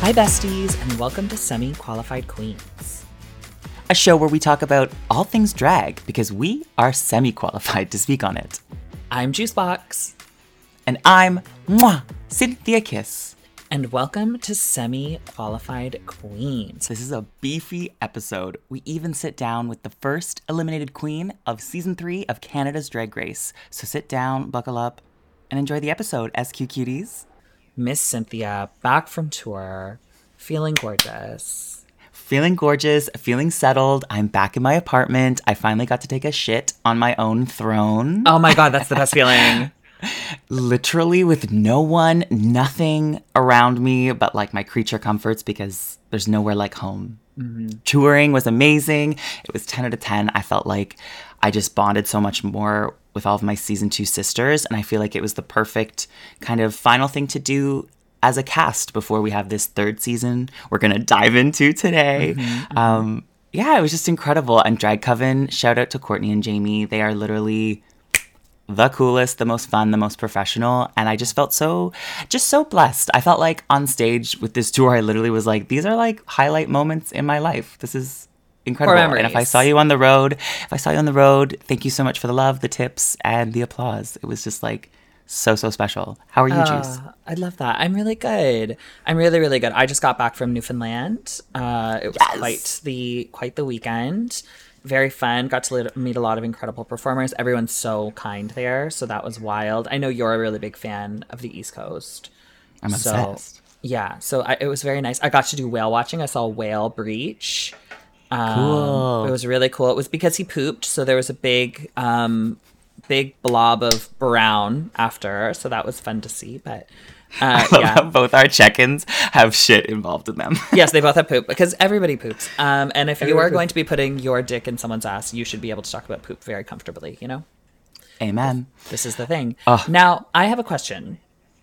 Hi, besties, and welcome to Semi Qualified Queens. A show where we talk about all things drag because we are semi qualified to speak on it. I'm Juice Boxx, And I'm Mwah, Synthia Kiss. and welcome to Semi Qualified Queens. This is a beefy episode. We even sit down with the first eliminated queen of season three of Canada's Drag Race. So sit down, buckle up, and enjoy the episode, SQ Cuties. Miss Synthia back from tour, feeling gorgeous. Feeling gorgeous, feeling settled. I'm back in my apartment. I finally got to take a shit on my own throne. Oh my god, that's the best feeling. literally with no one, nothing around me but like my creature comforts because there's nowhere like home. Mm-hmm. Touring was amazing. It was 10 out of 10. I felt like I just bonded so much more with all of my season two sisters. And I feel like it was the perfect kind of final thing to do as a cast before we have this third season we're going to dive into today. Um, yeah, it was just incredible. And Drag Coven, shout out to Courtney and Jamie. They are literally the coolest, the most fun, the most professional. And I just felt so, just so blessed. I felt like on stage with this tour, I literally was like, these are like highlight moments in my life. This is incredible. And if I saw you on the road, if I saw you on the road, thank you so much for the love, the tips, and the applause. It was just like so, so special. How are you, Juice? Uh, I love that. I'm really good. I'm really, really good. I just got back from Newfoundland. Uh, it was Yes. quite the quite the weekend. Very fun. Got to meet a lot of incredible performers. Everyone's so kind there, so that was wild. I know you're a really big fan of the East Coast. I'm so, obsessed. Yeah, so I, it was very nice. I got to do whale watching. I saw whale breach. Um, Cool. It was really cool. It was because he pooped, so there was a big, um, big blob of brown after. So that was fun to see. But uh, yeah, both our check-ins have shit involved in them. yes, they both have poop because everybody poops. Um, and if you are poops. going to be putting your dick in someone's ass, you should be able to talk about poop very comfortably. You know, Amen. this is the thing. Ugh. Now, I have a question.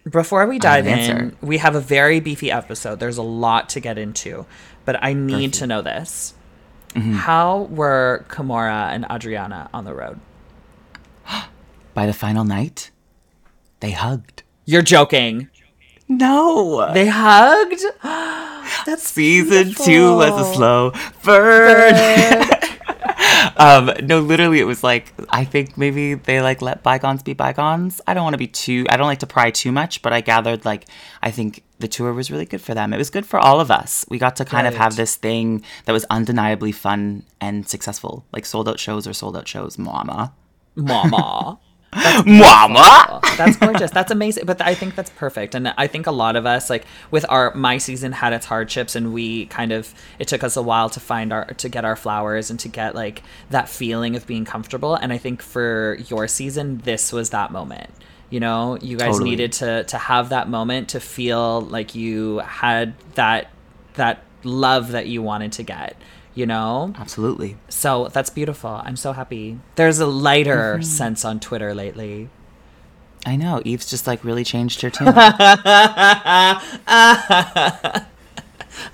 Before we dive in, answer. we have a very beefy episode. There's a lot to get into, but I need to know this. Mm-hmm. How were Kimora and Adriana on the road? By the final night, they hugged. You're joking. No. They hugged? That's Season two was a slow burn. um, no, literally, it was like I think maybe they like let bygones be bygones. I don't want to be too. I don't like to pry too much, but I gathered like I think the tour was really good for them. It was good for all of us. We got to kind of have this thing that was undeniably fun and successful, like sold out shows or sold out shows. Mama, Mama. mama. That's gorgeous. That's amazing. But I think that's perfect. And I think a lot of us, like with our my season had its hardships and we kind of it took us a while to find our to get our flowers and to get like that feeling of being comfortable. And I think for your season, this was that moment. You know, you guys Totally. needed to to have that moment to feel like you had that that love that you wanted to get. You know? Absolutely. So that's beautiful. I'm so happy. There's a lighter Mm-hmm. sense on Twitter lately. I know. Eve's just like really changed her tune.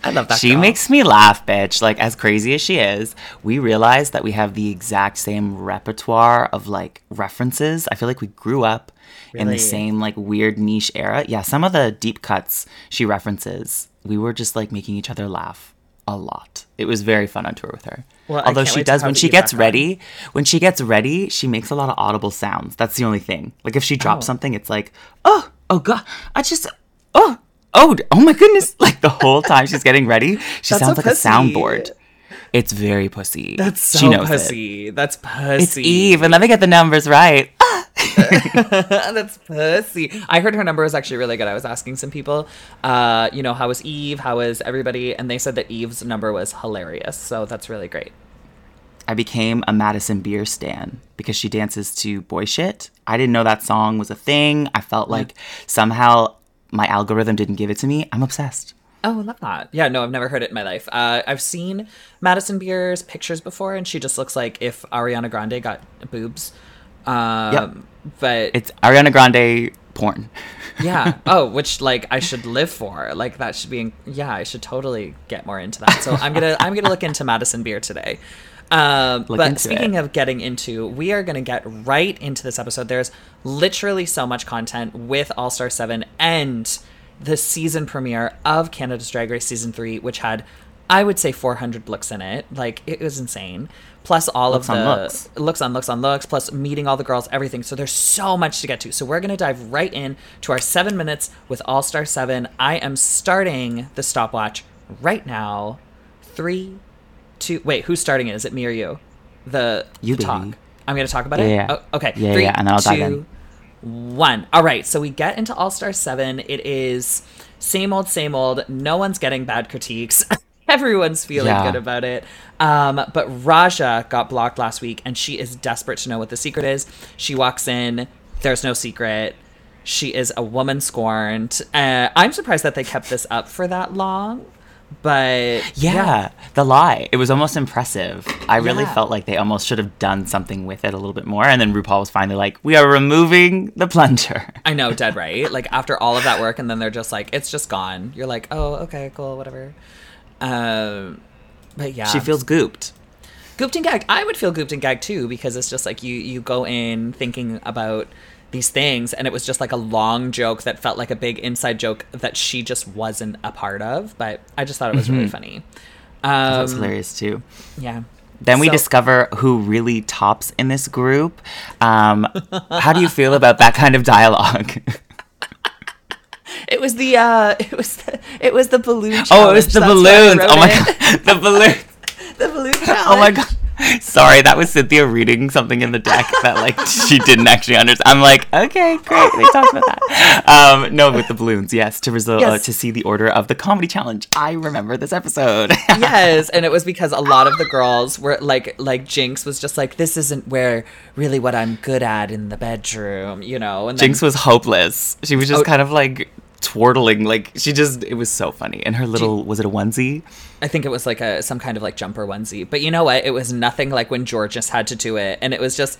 I love that. She girl. makes me laugh, bitch. Like, as crazy as she is, we realize that we have the exact same repertoire of like references. I feel like we grew up in Really? the same like weird niche era. Yeah, some of the deep cuts she references, we were just like making each other laugh a lot. It was very fun on tour with her. Well, Although she does, when she gets back on. ready, when she gets ready, she makes a lot of audible sounds. That's the only thing. Like if she drops Oh. something, it's like, oh, oh god, I just, oh, oh, oh my goodness! Like the whole time she's getting ready, she sounds so like a soundboard. It's very pussy. That's so she knows it. pussy. That's pussy. It's Eve, and let me get the numbers right. That's pussy. I heard her number was actually really good. I was asking some people, uh, you know, how was Eve? How was everybody? And they said that Eve's number was hilarious. So that's really great. I became a Madison Beer stan because she dances to Boy Shit. I didn't know that song was a thing. I felt like somehow my algorithm didn't give it to me. I'm obsessed. Oh, I love that. Yeah, no, I've never heard it in my life. Uh, I've seen Madison Beer's pictures before, and she just looks like if Ariana Grande got boobs. Um, But It's Ariana Grande porn. yeah. Oh, which like I should live for. Like that should be. In- yeah, I should totally get more into that. So I'm gonna I'm gonna look into Madison Beer today. Um, but speaking it. of getting into, we are going to get right into this episode. There's literally so much content with All Star 7 and the season premiere of Canada's Drag Race season three, which had, I would say, 400 looks in it. Like it was insane. Plus all Looks of on the looks. looks on looks on looks. Plus meeting all the girls, everything. So there's so much to get to. So we're gonna dive right in to our seven minutes with All Star Seven. I am starting the stopwatch right now. Three, two. Wait, who's starting it? Is it me or you? The You, the talk. I'm gonna talk about Yeah, it. yeah. Oh, okay. Yeah, Three, yeah, and then I'll dive in. one. All right, so we get into All Star 7. It is same old, same old. No one's getting bad critiques. Everyone's feeling Yeah. good about it. Um, but Raja got blocked last week, and she is desperate to know what the secret is. She walks in, there's no secret. She is a woman scorned. Uh, I'm surprised that they kept this up for that long, but Yeah, the lie. It was almost impressive. I really Yeah. felt like they almost should have done something with it a little bit more. And then RuPaul was finally like, "We are removing the plunger." I know, dead right. Like after all of that work, and then they're just like, it's just gone. You're like, oh, okay, cool, whatever. Um, but yeah, She feels gooped. gooped and gagged. I would feel gooped and gagged too because it's just like you you go in thinking about these things, and it was just like a long joke that felt like a big inside joke that she just wasn't a part of. But I just thought it was really funny. Um, That was hilarious too. yeah. Then we So- discover who really tops in this group. Um, how do you feel about that kind of dialogue? It was the uh, it was the, it was the balloon. oh, it was the balloons. Oh my god, the balloons. the balloon challenge. Oh my god. Sorry, that was Synthia reading something in the deck that like she didn't actually understand. I'm like, okay, great. They talked about that. Um, no, with the balloons, yes, to result uh, to see the order of the comedy challenge. I remember this episode. yes, and it was because a lot of the girls were like like Jinkx was just like this isn't where really what I'm good at in the bedroom, you know. And then- Jinkx was hopeless. She was just Oh. kind of like twirling, like she just. It was so funny. And her little was it a onesie? I think it was like a some kind of like jumper onesie. But you know what? It was nothing like when george just had to do it, and it was just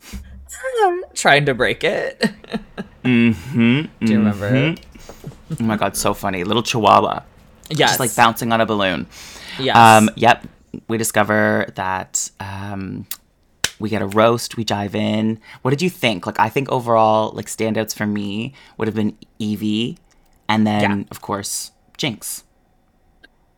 trying to break it. Mm-hmm. Do you remember? Oh my god, so funny. Little chihuahua. Yes. Just like bouncing on a balloon. Yes. Um, yep. We discover that um, we get a roast. We dive in. What did you think? Like, I think overall, like standouts for me would have been Yvie, and then Yeah. of course Jinkx.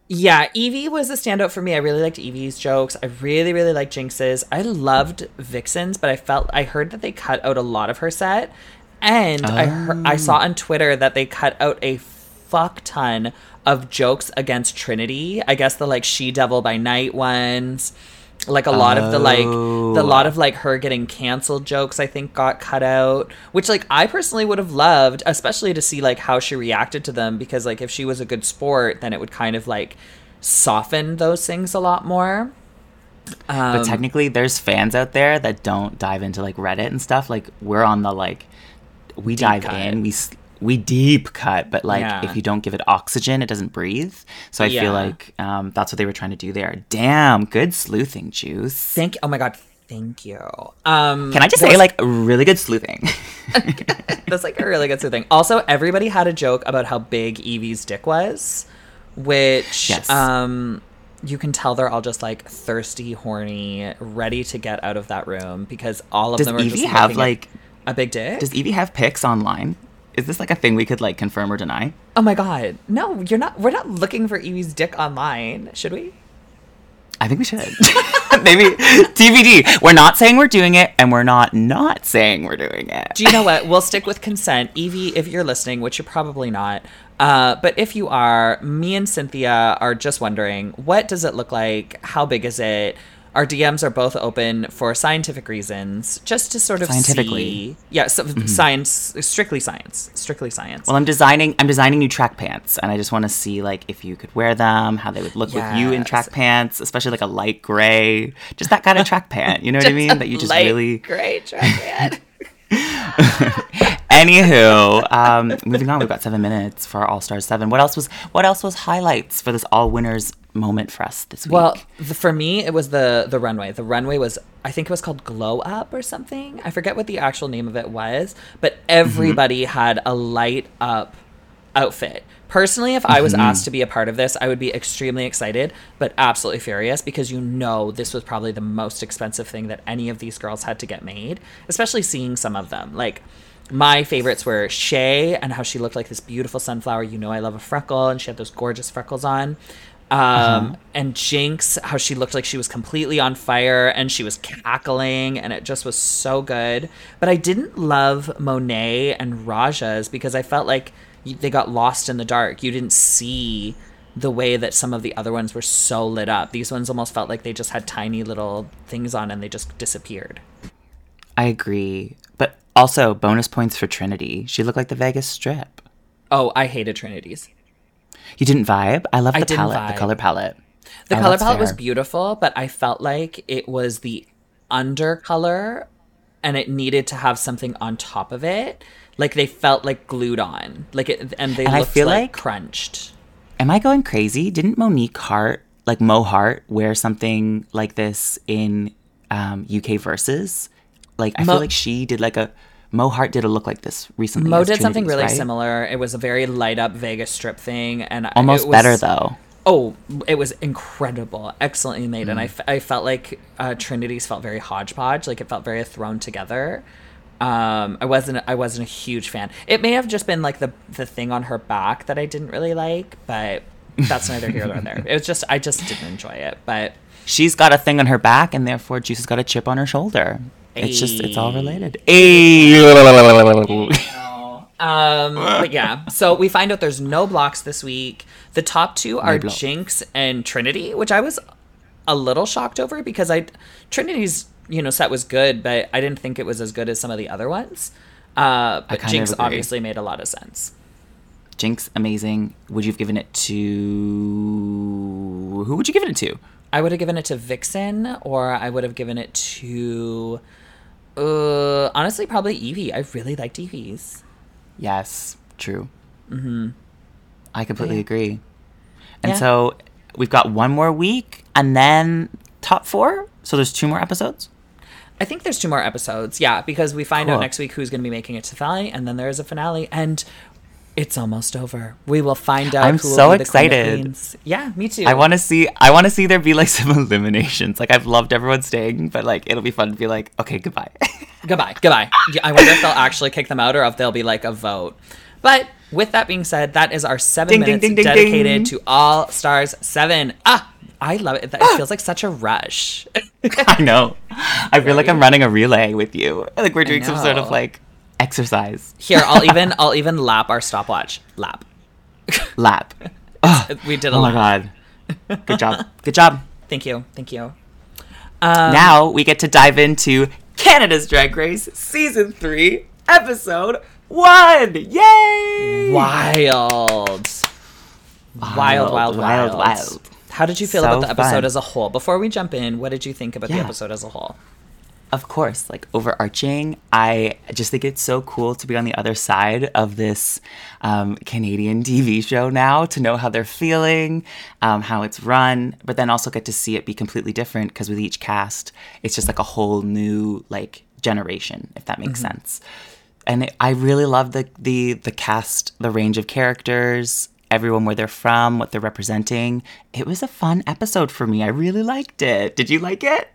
Yeah, Yvie was a standout for me. I really liked Yvie's jokes. I really, really liked Jinkx's. I loved Vixen's, but I felt I heard that they cut out a lot of her set, and I heard, I oh. saw on Twitter that they cut out a fuck ton of jokes against Trinity. I guess the like she devil by night ones, like a lot of the like the Oh. lot of like her getting canceled jokes. I think got cut out, which like I personally would have loved, especially to see like how she reacted to them because like if she was a good sport, then it would kind of like soften those things a lot more. Um, But technically, there's fans out there that don't dive into like Reddit and stuff. Like we're on the like, we dive cut. in, we we deep cut, but like Yeah. if you don't give it oxygen, it doesn't breathe. So I Yeah. feel like um, that's what they were trying to do there. Damn, good sleuthing, juice. thank oh my god, thank you. Um, Can I just there say like really good sleuthing? That's like a really good sleuthing. Also, everybody had a joke about how big Yvie's dick was, which Yes. um you can tell they're all just like thirsty, horny, ready to get out of that room because all of Does them are Yvie just have looking at like? a big dick. Does Yvie have pics online? Is this like a thing we could like confirm or deny? oh my god, no! You're not. We're not looking for Yvie's dick online, should we? I think we should. Maybe DVD. We're not saying we're doing it, and we're not not saying we're doing it. Do you know what? We'll stick with consent. Yvie, if you're listening, which you're probably not, uh, but if you are, me and Synthia are just wondering what does it look like? How big is it? Our DMs are both open for scientific reasons, just to sort of Scientifically. see. Yeah, so science, strictly science, strictly science. Well, I'm designing. I'm designing new track pants, and I just want to see like if you could wear them, how they would look with you in track pants, especially like a light gray, just that kind of track pant. You know what I mean? That you just Light, really. great track pant. Anywho, um, moving on. We've got seven minutes for All Stars Seven. What else was? What else was highlights for this All Winners moment for us this week? Well, the, for me, it was the the runway. The runway was, I think it was called Glow Up or something. I forget what the actual name of it was, but mm-hmm. everybody had a light up outfit. Personally, if I was mm-hmm. asked to be a part of this, I would be extremely excited, but absolutely furious because you know this was probably the most expensive thing that any of these girls had to get made, especially seeing some of them. Like, my favorites were Shea and how she looked like this beautiful sunflower. You know, I love a freckle, and she had those gorgeous freckles on. Um, uh-huh. And Jinkx, how she looked like she was completely on fire and she was cackling, and it just was so good. But I didn't love Monet and Raja's because I felt like they got lost in the dark. You didn't see the way that some of the other ones were so lit up. These ones almost felt like they just had tiny little things on and they just disappeared. I agree. But also, bonus points for Trinity. She looked like the Vegas Strip. Oh, I hated Trinity's. You didn't vibe? I love the I palette, the color palette. The oh, color palette was beautiful, but I felt like it was the undercolor and it needed to have something on top of it. Like they felt like glued on. Like it and they and looked I feel like, like crunched. Am I going crazy? Didn't Monique Heart, like Mo Heart, wear something like this in um, UK Verzuz? Like I Mo- feel like she did like a Mo Heart did a look like this recently. Mo did something really right? similar. It was a very light up Vegas strip thing, and almost was, better though. Oh, it was incredible, excellently made, mm. and I, f- I felt like uh, Trinity's felt very hodgepodge, like it felt very thrown together. Um, I wasn't I wasn't a huge fan. It may have just been like the the thing on her back that I didn't really like, but that's neither here nor there. It was just I just didn't enjoy it, but she's got a thing on her back, and therefore Juice has got a chip on her shoulder. It's just it's all related. um, but yeah, so we find out there's no blocks this week. The top two are no Jinkx and Trinity, which I was a little shocked over because I Trinity's you know set was good, but I didn't think it was as good as some of the other ones. Uh, but Jinkx obviously made a lot of sense. Jinkx, amazing. Would you have given it to who? Would you give it to? I would have given it to Vixen, or I would have given it to uh, honestly, probably Yvie. I really liked Yvie's. Yes, true. Mm-hmm. I completely yeah. agree. And yeah. so we've got one more week, and then top four. So there's two more episodes. I think there's two more episodes. Yeah, because we find cool. out next week who's going to be making it to the finale, and then there's a finale, and it's almost over. We will find out. I'm so excited. Yeah, me too. I want to see. I want to see there be like some eliminations. Like I've loved everyone staying, but like it'll be fun to be like, okay, goodbye, goodbye, goodbye. I wonder if they'll actually kick them out or if there'll be like a vote. But with that being said, that is our seven ding, minutes ding, ding, dedicated to All Stars Seven. Ah, I love it. It feels like such a rush. I know. I feel like I'm running a relay with you. Like we're doing some sort of like exercise. Here, I'll even I'll even lap our stopwatch. Lap. lap. we did a Oh lap. my god. Good job. Good job. Thank you. Thank you. Um, now we get to dive into Canada's Drag Race season 3, episode 1. Yay! Wild. Wild, wild, wild, wild. wild. How did you feel so about the episode fun. as a whole? Before we jump in, what did you think about yeah. the episode as a whole? Of course, like overarching, I just think it's so cool to be on the other side of this um, Canadian TV show now, to know how they're feeling, um, how it's run, but then also get to see it be completely different because with each cast, it's just like a whole new like generation, if that makes mm-hmm. sense. And it, I really love the the the cast, the range of characters, everyone where they're from, what they're representing. It was a fun episode for me. I really liked it. Did you like it?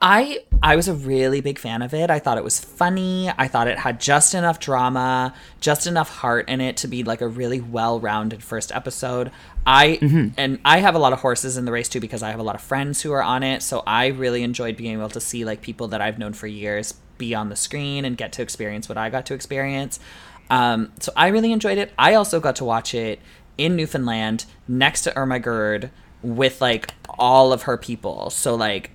I I was a really big fan of it. I thought it was funny. I thought it had just enough drama, just enough heart in it to be like a really well-rounded first episode. I mm-hmm. and I have a lot of horses in the race too because I have a lot of friends who are on it. So I really enjoyed being able to see like people that I've known for years be on the screen and get to experience what I got to experience. Um, so I really enjoyed it. I also got to watch it in Newfoundland next to Irma Gerd with like all of her people. So like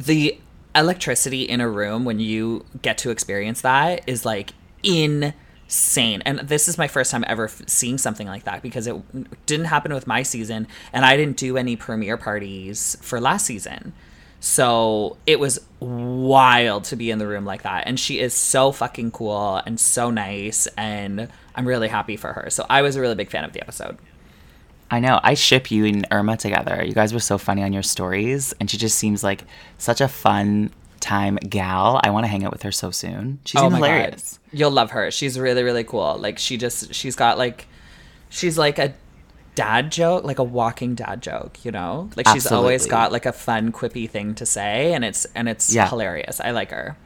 the electricity in a room when you get to experience that is like insane. And this is my first time ever f- seeing something like that because it didn't happen with my season and I didn't do any premiere parties for last season. So it was wild to be in the room like that. And she is so fucking cool and so nice. And I'm really happy for her. So I was a really big fan of the episode. I know. I ship you and Irma together. You guys were so funny on your stories, and she just seems like such a fun time gal. I want to hang out with her so soon. She's oh hilarious. God. You'll love her. She's really really cool. Like she just she's got like she's like a dad joke, like a walking dad joke, you know? Like she's always got like a fun quippy thing to say and it's and it's yeah. hilarious. I like her.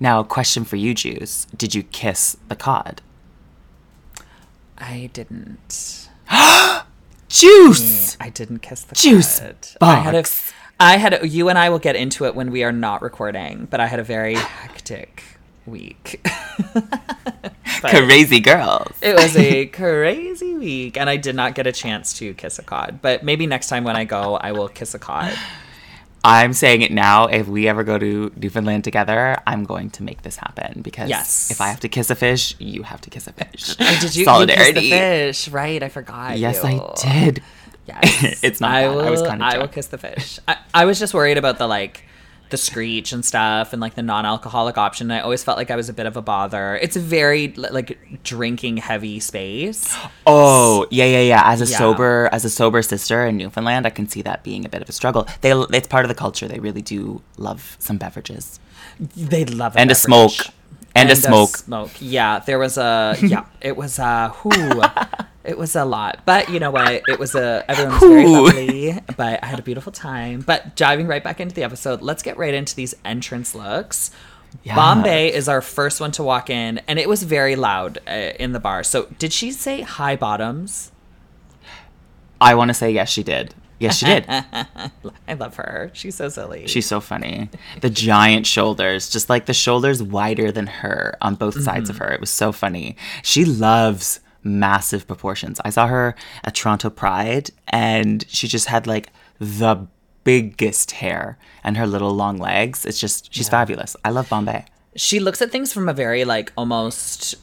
Now, question for you, Juice. Did you kiss the cod? I didn't. Juice! Mm, I didn't kiss the Juice cod. I had a. I had a, you and I will get into it when we are not recording, but I had a very hectic week. Crazy girls. it was a crazy week, and I did not get a chance to kiss a cod. But maybe next time when I go, I will kiss a cod. I'm saying it now. If we ever go to Newfoundland together, I'm going to make this happen because Yes. if I have to kiss a fish, you have to kiss a fish. Oh, did you, Solidarity. you kiss the fish? Right, I forgot. Yes, you. I did. Yes, It's not I will. I was kinda I will kiss the fish. I, I was just worried about the like the screech and stuff, and like the non-alcoholic option. I always felt like I was a bit of a bother. It's a very like drinking heavy space. Oh yeah, yeah, yeah. As a Yeah. sober, as a sober sister in Newfoundland, I can see that being a bit of a struggle. They, it's part of the culture. They really do love some beverages They love a and a smoke, and, a smoke. smoke. Yeah, there was a yeah. It was a whoo. It was a lot, but you know what? It was a everyone was very lovely, but I had a beautiful time. But diving right back into the episode, let's get right into these entrance looks. Bombae is our first one to walk in, and it was very loud uh, in the bar. So, did she say high bottoms? I want to say yes, she did. Yes, she did. I love her. She's so silly. She's so funny. The giant shoulders, just like the shoulders wider than her on both sides of her. It was so funny. She loves massive proportions. I saw her at Toronto Pride and she just had like the biggest hair and her little long legs. It's just, she's fabulous. I love Bombae. she looks at things from a very like almost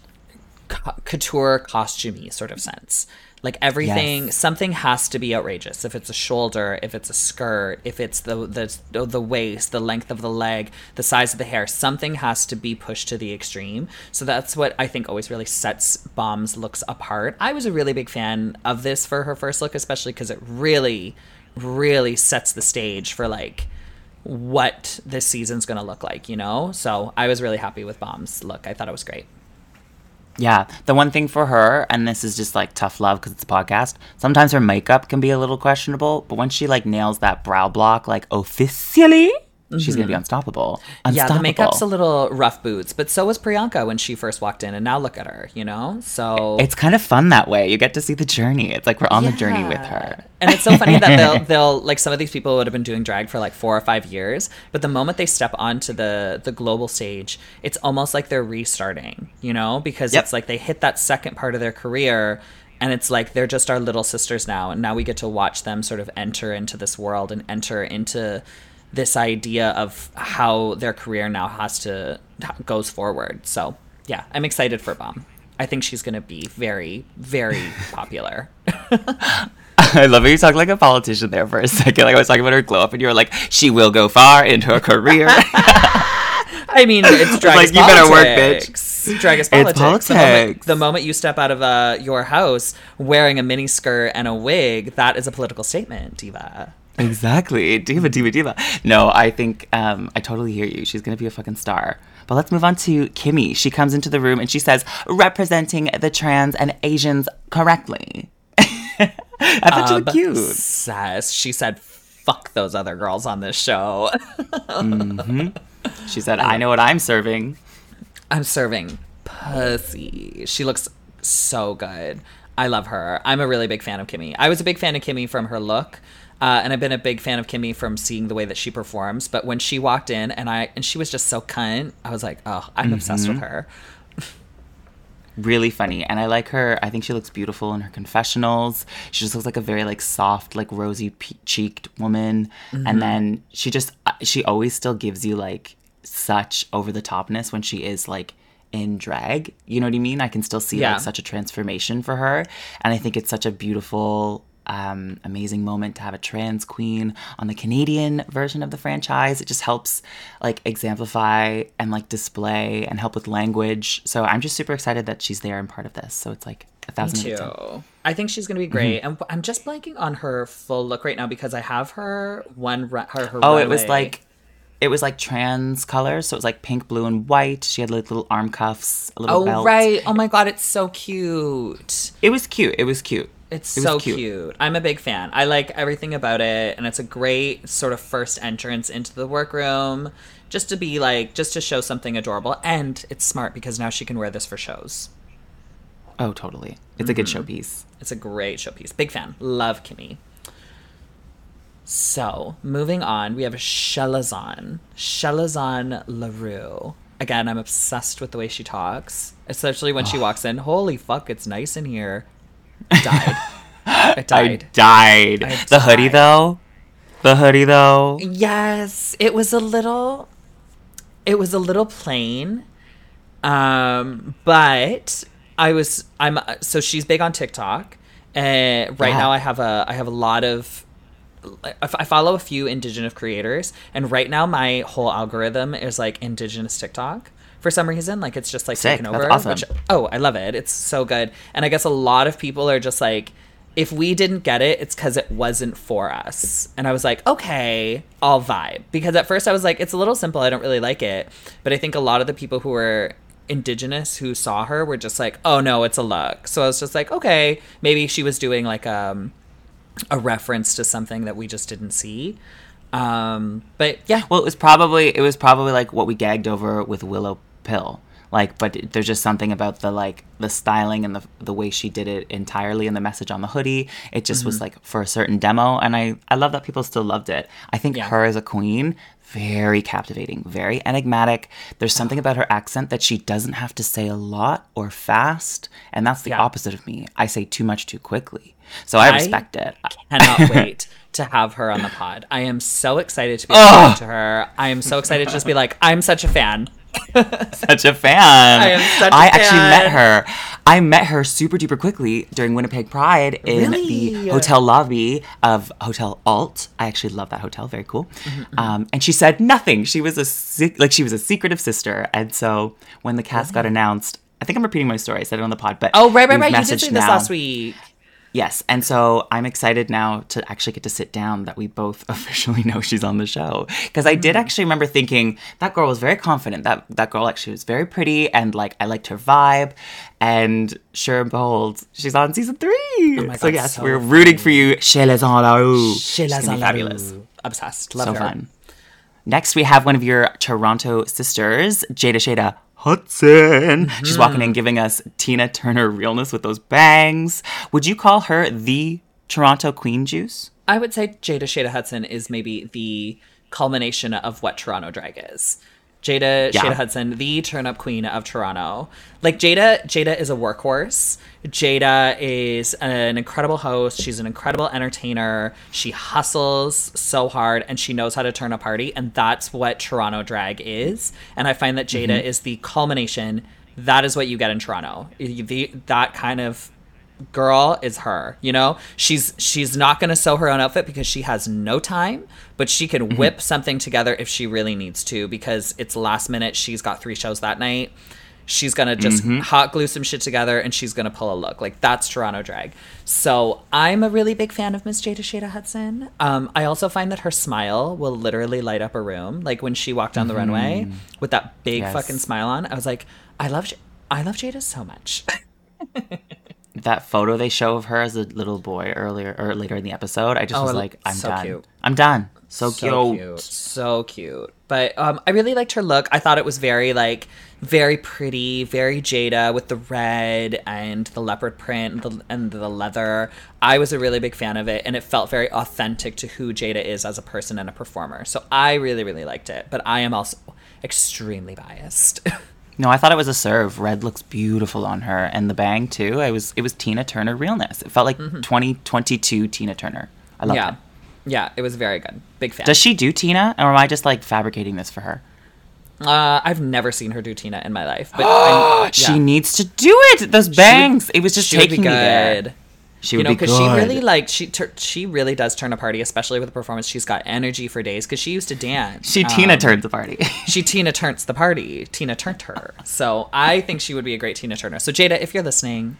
couture costumey sort of sense like everything Yes. something has to be outrageous if it's a shoulder if it's a skirt if it's the the the waist the length of the leg the size of the hair something has to be pushed to the extreme so that's what i think always really sets bomb's looks apart i was a really big fan of this for her first look especially because it really really sets the stage for like what this season's going to look like, you know? So I was really happy with Bomb's look. I thought it was great. Yeah. The one thing for her, and this is just like tough love because it's a podcast, sometimes her makeup can be a little questionable, but when she like nails that brow block, like officially, she's going to be unstoppable. Mm-hmm. Yeah, the makeup's a little rough boots, but so was Priyanka when she first walked in, and now look at her, you know? So It's kind of fun that way. You get to see the journey. It's like we're on the journey with her. And it's so funny that they'll they'll like some of these people would have been doing drag for like four or five years, but the moment they step onto the the global stage, it's almost like they're restarting, you know, because Yep. it's like they hit that second part of their career and it's like they're just our little sisters now and now we get to watch them sort of enter into this world and enter into this idea of how their career now has to goes forward. So, yeah, I'm excited for Bomb. I think she's going to be very very popular. I love how you talk like a politician there for a second. Like I was talking about her glow up, and you were like, "She will go far into her career." I mean, it's drag like, you better work, bitch. Drag is politics. It's The moment, politics. the moment you step out of uh, your house wearing a mini skirt and a wig, that is a political statement, diva. Exactly, diva, diva, diva. No, I think um, I totally hear you. She's gonna be a fucking star. But let's move on to Kimmy. She comes into the room and she says, "Representing the trans and Asians correctly." I thought you looked cute. Obsessed. She said, "Fuck those other girls on this show." She said, "I know what I'm serving." I'm serving pussy. She looks so good. I love her. I'm a really big fan of Kimmy. I was a big fan of Kimmy from her look. Uh, and I've been a big fan of Kimmy from seeing the way that she performs. But when she walked in and I and she was just so cunt, I was like, oh, I'm obsessed with her. really funny and i like her i think she looks beautiful in her confessionals she just looks like a very like soft like rosy pe- cheeked woman Mm-hmm. and then she just uh, she always still gives you like such over the topness when she is like in drag you know what i mean i can still see Yeah. like such a transformation for her and i think it's such a beautiful um, amazing moment to have a trans queen on the Canadian version of the franchise. It just helps like exemplify and like display and help with language. So I'm just super excited that she's there and part of this. So it's like a thousand ten. too. I think she's gonna be great. Mm-hmm. And I'm just blanking on her full look right now because I have her one her, her Oh, it was like it was like trans colors, so it was like pink, blue, and white. She had like little arm cuffs, a little Oh belt. right. Oh my god, it's so cute. It was cute. It was cute. It's It so cute. cute. I'm a big fan. I like everything about it, and it's a great sort of first entrance into the workroom, just to be like, just to show something adorable. And it's smart because now she can wear this for shows. Oh, totally. It's a good Mm-hmm. showpiece. It's a great showpiece. Big fan. Love Kimmy. So, moving on, we have Chelazon. Chelazon Leroux. Again, I'm obsessed with the way she talks, especially when she walks in. Holy fuck, it's nice in here. Died. It I died. died. I the hoodie though. The hoodie though. Yes, it was a little it was a little plain. Um but I was I'm so she's big on TikTok. and right Yeah. now I have a I have a lot of I follow a few indigenous creators and right now my whole algorithm is like indigenous TikTok for some reason like it's just like Sick, taken that's over awesome. which oh I love it. It's so good. And I guess a lot of people are just like if we didn't get it it's because it wasn't for us. And I was like okay I'll vibe. Because at first I was like it's a little simple. I don't really like it. But I think a lot of the people who were indigenous who saw her were just like oh no it's a look. So I was just like okay maybe she was doing like um a reference to something that we just didn't see. Um, but yeah, Well, it was probably it was probably like what we gagged over with Willow Pill. Like, but there's just something about the like the styling and the the way she did it entirely and the message on the hoodie. It just Mm-hmm. was like for a certain demo, and I I love that people still loved it. I think Yeah. her as a queen very captivating, very enigmatic. There's something about her accent that she doesn't have to say a lot or fast, and that's the Yeah. opposite of me. I say too much too quickly, so I, I- respect it. I cannot wait to have her on the pod. I am so excited to be able to talk to her. I am so excited to just be like, I'm such a fan. such a fan. I am such a I actually met her. I met her super duper quickly during Winnipeg Pride in Really? the hotel lobby of Hotel Alt. I actually love that hotel. Very cool. Mm-hmm, Um, and she said nothing. She was a like she was a secretive sister. And so when the cast got announced, I think I'm repeating my story. I said it on the pod, but Oh, right, right, right. You did say this now. last week. Yes, and so I'm excited now to actually get to sit down that we both officially know she's on the show because I did mm-hmm. actually remember thinking that girl was very confident. That that girl actually was very pretty and like I liked her vibe. And sure and behold, she's on season three. Oh my so God, yes, so we're rooting for you. Chez les Enlaou. Sheila She's gonna be fabulous. Obsessed. Love So her. fun. Next, we have one of your Toronto sisters, Jada Shada Hudson. She's Mm-hmm. walking in giving us Tina Turner realness with those bangs. Would you call her the Toronto Queen Juice? I would say Jada Shada Hudson is maybe the culmination of what Toronto drag is. Jada Yeah. Shada Hudson, the turn up queen of Toronto. Like Jada, Jada is a workhorse. Jada is an incredible host. She's an incredible entertainer. She hustles so hard and she knows how to turn a party. And that's what Toronto drag is. And I find that Jada mm-hmm. is the culmination. That is what you get in Toronto. The, that kind of girl is her you know she's she's not going to sew her own outfit because she has no time but she can mm-hmm. whip something together if she really needs to because it's last minute she's got three shows that night she's going to just hot glue some shit together and she's going to pull a look like that's toronto drag so i'm a really big fan of miss jada shada hudson um, i also find that her smile will literally light up a room like when she walked down the runway with that big Yes. fucking smile on i was like i love J- i love jada so much That photo they show of her as a little boy earlier or later in the episode, I just Oh, was like, I'm so done. cute. I'm done. So, so cute. cute so cute but um i really liked her look i thought it was very like very pretty very jada with the red and the leopard print and the, and the leather i was a really big fan of it and it felt very authentic to who jada is as a person and a performer so i really really liked it but i am also extremely biased No, I thought it was a serve. Red looks beautiful on her, and the bang too. I was it was Tina Turner realness. It felt like 2022 Tina Turner. I love Mm-hmm. yeah it. Yeah it was very good big fan Does she do Tina, or am I just like fabricating this for her? uh i've never seen her do tina in my life but I, She needs to do it. Those bangs. it was just she would taking be me there. good She you would know be because she really like she tur- she really does turn a party especially with the performance she's got energy for days because she used to dance she Tina Um, turns the party. she tina turns the party tina turned her so i think she would be a great tina turner so jada if you're listening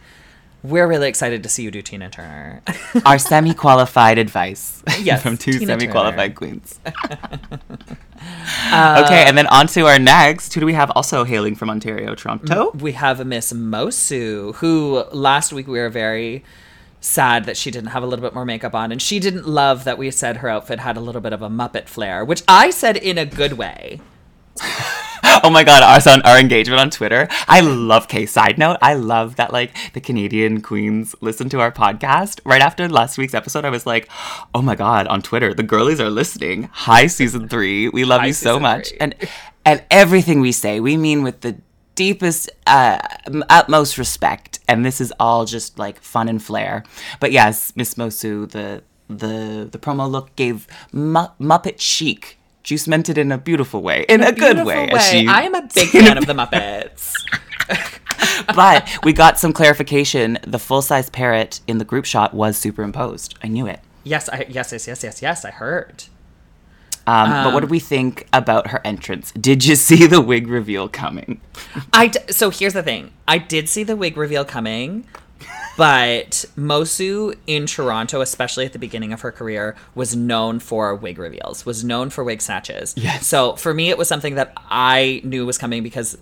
we're really excited to see you do tina turner Our semi-qualified advice Yes, from two semi-qualified queens. Uh, okay, and then on to our next. Who do we have also hailing from Ontario, Toronto? we have miss mosu who last week we were very sad that she didn't have a little bit more makeup on and she didn't love that we said her outfit had a little bit of a muppet flair which i said in a good way oh my god, our son, our engagement on Twitter. I love K. Side note, I love that like the Canadian queens listen to our podcast. Right after last week's episode, I was like, oh my god, on Twitter, the girlies are listening. Hi, season three. We love Hi, you so much. three. And and everything we say, we mean with the deepest, uh, utmost respect. And this is all just like fun and flair. But yes, Miss Mosu, the the the promo look gave mu- Muppet chic. Juice meant it in a beautiful way, in a, good Beautiful way. she- i am a big fan of the muppets but we got some clarification. The full size parrot in the group shot was superimposed. I knew it. yes i yes yes yes yes yes i heard Um, but what did we think about her entrance? Did you see the wig reveal coming? I d- so here's the thing. I did see the wig reveal coming, but Mosu in Toronto, especially at the beginning of her career, was known for wig reveals. Was known for wig snatches. Yes. So for me, it was something that I knew was coming because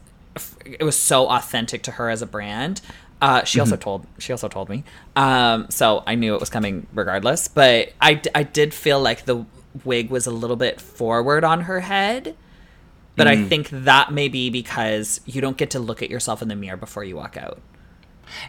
it was so authentic to her as a brand. Uh, she also told she also told me, um, so I knew it was coming regardless. But I, d- I did feel like the wig was a little bit forward on her head. But I think that may be because you don't get to look at yourself in the mirror before you walk out.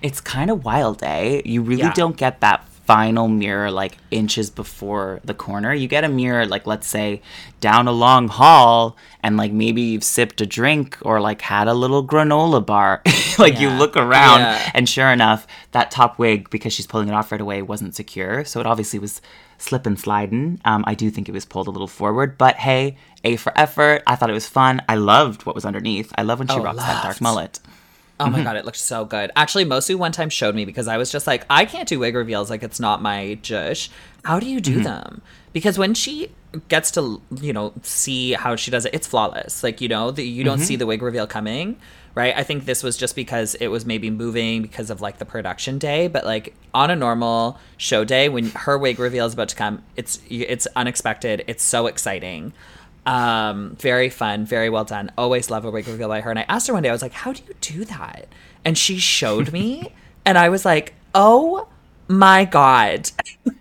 It's kind of wild, eh? You really Yeah. don't get that final mirror like inches before the corner. You get a mirror like let's say down a long hall and like maybe you've sipped a drink or like had a little granola bar. like you look around Yeah. and sure enough that top wig because she's pulling it off right away wasn't secure. So it obviously was slip and sliding. Um, I do think it was pulled a little forward, but hey, A for effort. I thought it was fun. I loved what was underneath. I love when she Oh, rocks that dark mullet. Oh Mm-hmm. my god, it looked so good. Actually, Mosu one time showed me because I was just like, I can't do wig reveals. Like it's not my jush. How do you Mm-hmm. do them? Because when she gets to you know see how she does it, it's flawless. Like you know, the, you don't Mm-hmm. see the wig reveal coming. Right, I think this was just because it was maybe moving because of like the production day, but like on a normal show day when her wig reveal is about to come, it's it's unexpected. It's so exciting. Um, very fun, very well done. Always love a wig reveal by her. And I asked her one day, I was like, "How do you do that?" And she showed me, and I was like, "Oh my god!"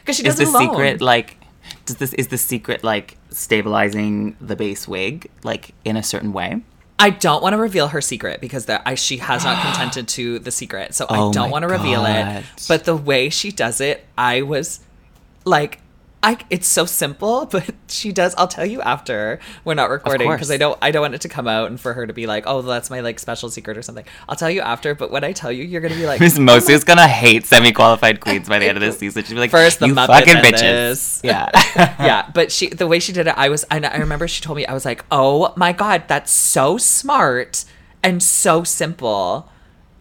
Because she does the alone. secret like does this is the secret like stabilizing the base wig like in a certain way I don't want to reveal her secret because the, I, she has not contented to the secret, so Oh I don't want to reveal God. it. But the way she does it, I was like, I it's so simple, but she does. I'll tell you after we're not recording because. I don't I don't want it to come out and for her to be like, oh, that's my like special secret or something. I'll tell you after, but when I tell you, you're gonna be like, miss "Oh mosu is gonna hate semi-qualified queens by the end of this season she'll be like First the you Muppets fucking bitches this." yeah yeah, but she the way she did it, I was and I remember she told me I was like, "Oh my god, that's so smart and so simple."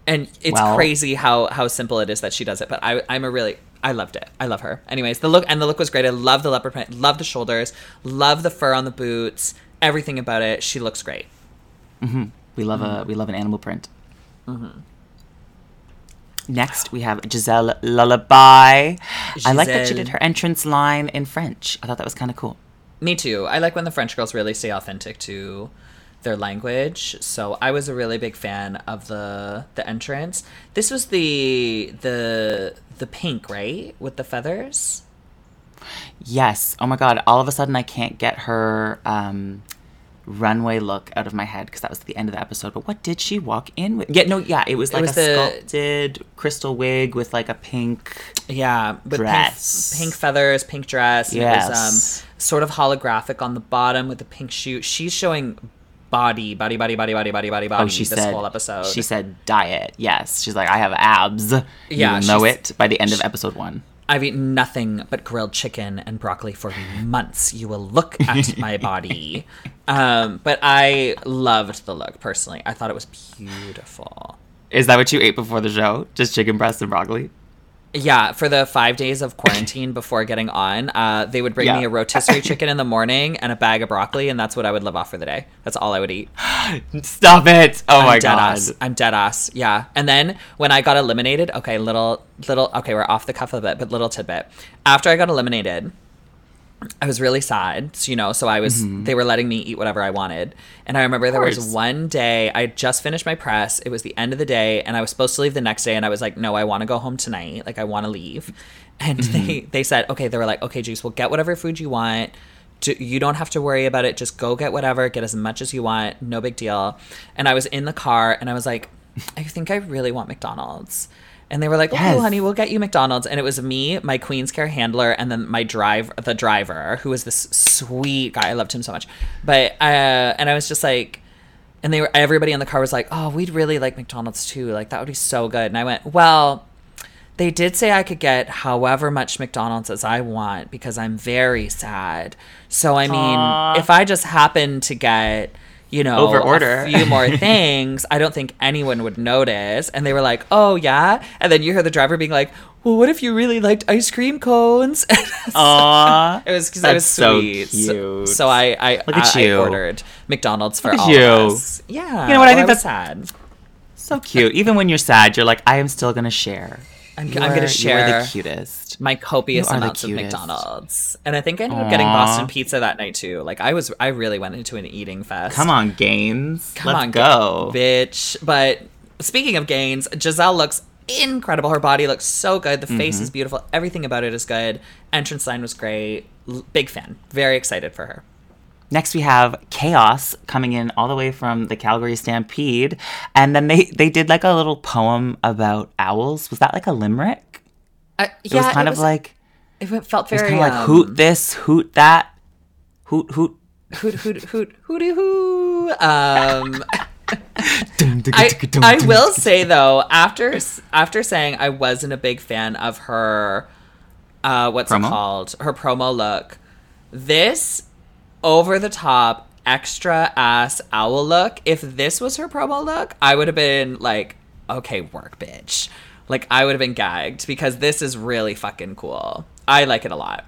And it's Well- crazy how how simple it is that she does it, but I I'm a really I loved it. I love her. Anyways, the look and the look was great. I love the leopard print, love the shoulders, love the fur on the boots, everything about it. She looks great. we love Mm-hmm. a we love an animal print next we have giselle lullaby i like that she did her entrance line in french i thought that was kind of cool Me too. I like when the French girls really stay authentic to their language. So I was a really big fan of the the entrance. This was the the the pink, right? With the feathers? Yes. Oh my god. All of a sudden, I can't get her um, runway look out of my head because that was the end of the episode. But what did she walk in with? Yeah, no, yeah. It was like was a the- sculpted crystal wig with like a pink. Yeah, with Dress. Pink, pink feathers, pink dress. and It was Yes. um sort of holographic on the bottom with the pink shoe. She's showing body, body, body, body, body, body, body, body. Oh, she this said. whole episode. She said diet. Yes. She's like, I have abs. Yeah, you know it by the end of episode one. I've eaten nothing but grilled chicken and broccoli for months. You will look at my body. Um, but I loved the look personally. I thought it was beautiful. Is that what you ate before the show? Just chicken breast and broccoli? Yeah, for the five days of quarantine before getting on, uh, they would bring Yeah. me a rotisserie chicken in the morning and a bag of broccoli, and that's what I would live off for the day. That's all I would eat. Stop it! Oh I'm my dead god. ass. I'm dead ass. Yeah. And then when I got eliminated, okay, little little okay, we're off the cuff a bit, but little tidbit. After I got eliminated, I was really sad, you know, so I was, Mm-hmm. they were letting me eat whatever I wanted. And I remember there was one day, I just finished my press. It was the end of the day, and I was supposed to leave the next day. And I was like, no, I want to go home tonight. Like, I want to leave. And Mm-hmm. they, they said, okay, they were like, okay, Juice, we'll get whatever food you want. You don't have to worry about it. Just go get whatever, get as much as you want. No big deal. And I was in the car, and I was like, I think I really want McDonald's. And they were like, "Oh, Yes. honey, we'll get you McDonald's." And it was me, my Queens Care handler, and then my drive, the driver, who was this sweet guy. I loved him so much. But uh, and I was just like, and they were everybody in the car was like, "Oh, we'd really like McDonald's too. Like that would be so good." And I went, "Well." They did say I could get however much McDonald's as I want because I'm very sad. So I mean, Aw. if I just happen to get, you know, Over order. a few more things, I don't think anyone would notice. And they were like, "Oh yeah," and then you hear the driver being like, "Well, what if you really liked ice cream cones?" Aww. it was because I was so sweet. So, cute. so I I, Look at I, I ordered McDonald's for Look all you. of us. Yeah, You know what, I think was that's- sad. So cute. Even when you're sad, you're like, I am still gonna share. I'm, You I'm gonna You share are the cutest. my copious You amounts of. McDonald's, and I think I ended up getting Boston pizza that night too. Like I was, I really went into an eating fest. Come on, Gaines. Come Let's on, go. bitch. But speaking of gains, Gisèle looks incredible. Her body looks so good. The face Mm-hmm. is beautiful. Everything about it is good. Entrance line was great. L- big fan. Very excited for her. Next, we have Kaos coming in all the way from the Calgary Stampede, and then they they did like a little poem about owls. Was that like a limerick? I, It was kind of like it went- felt it was very kind of like um, hoot this, hoot that, hoot hoot. hoot hoot hoot hooty hoo. Um, I, I will say though, after after saying I wasn't a big fan of her, uh, what's Promo? it called? Her promo look. This over the top extra ass owl look. If this was her promo look, I would have been like, okay, work, bitch. Like I would have been gagged because this is really fucking cool. I like it a lot.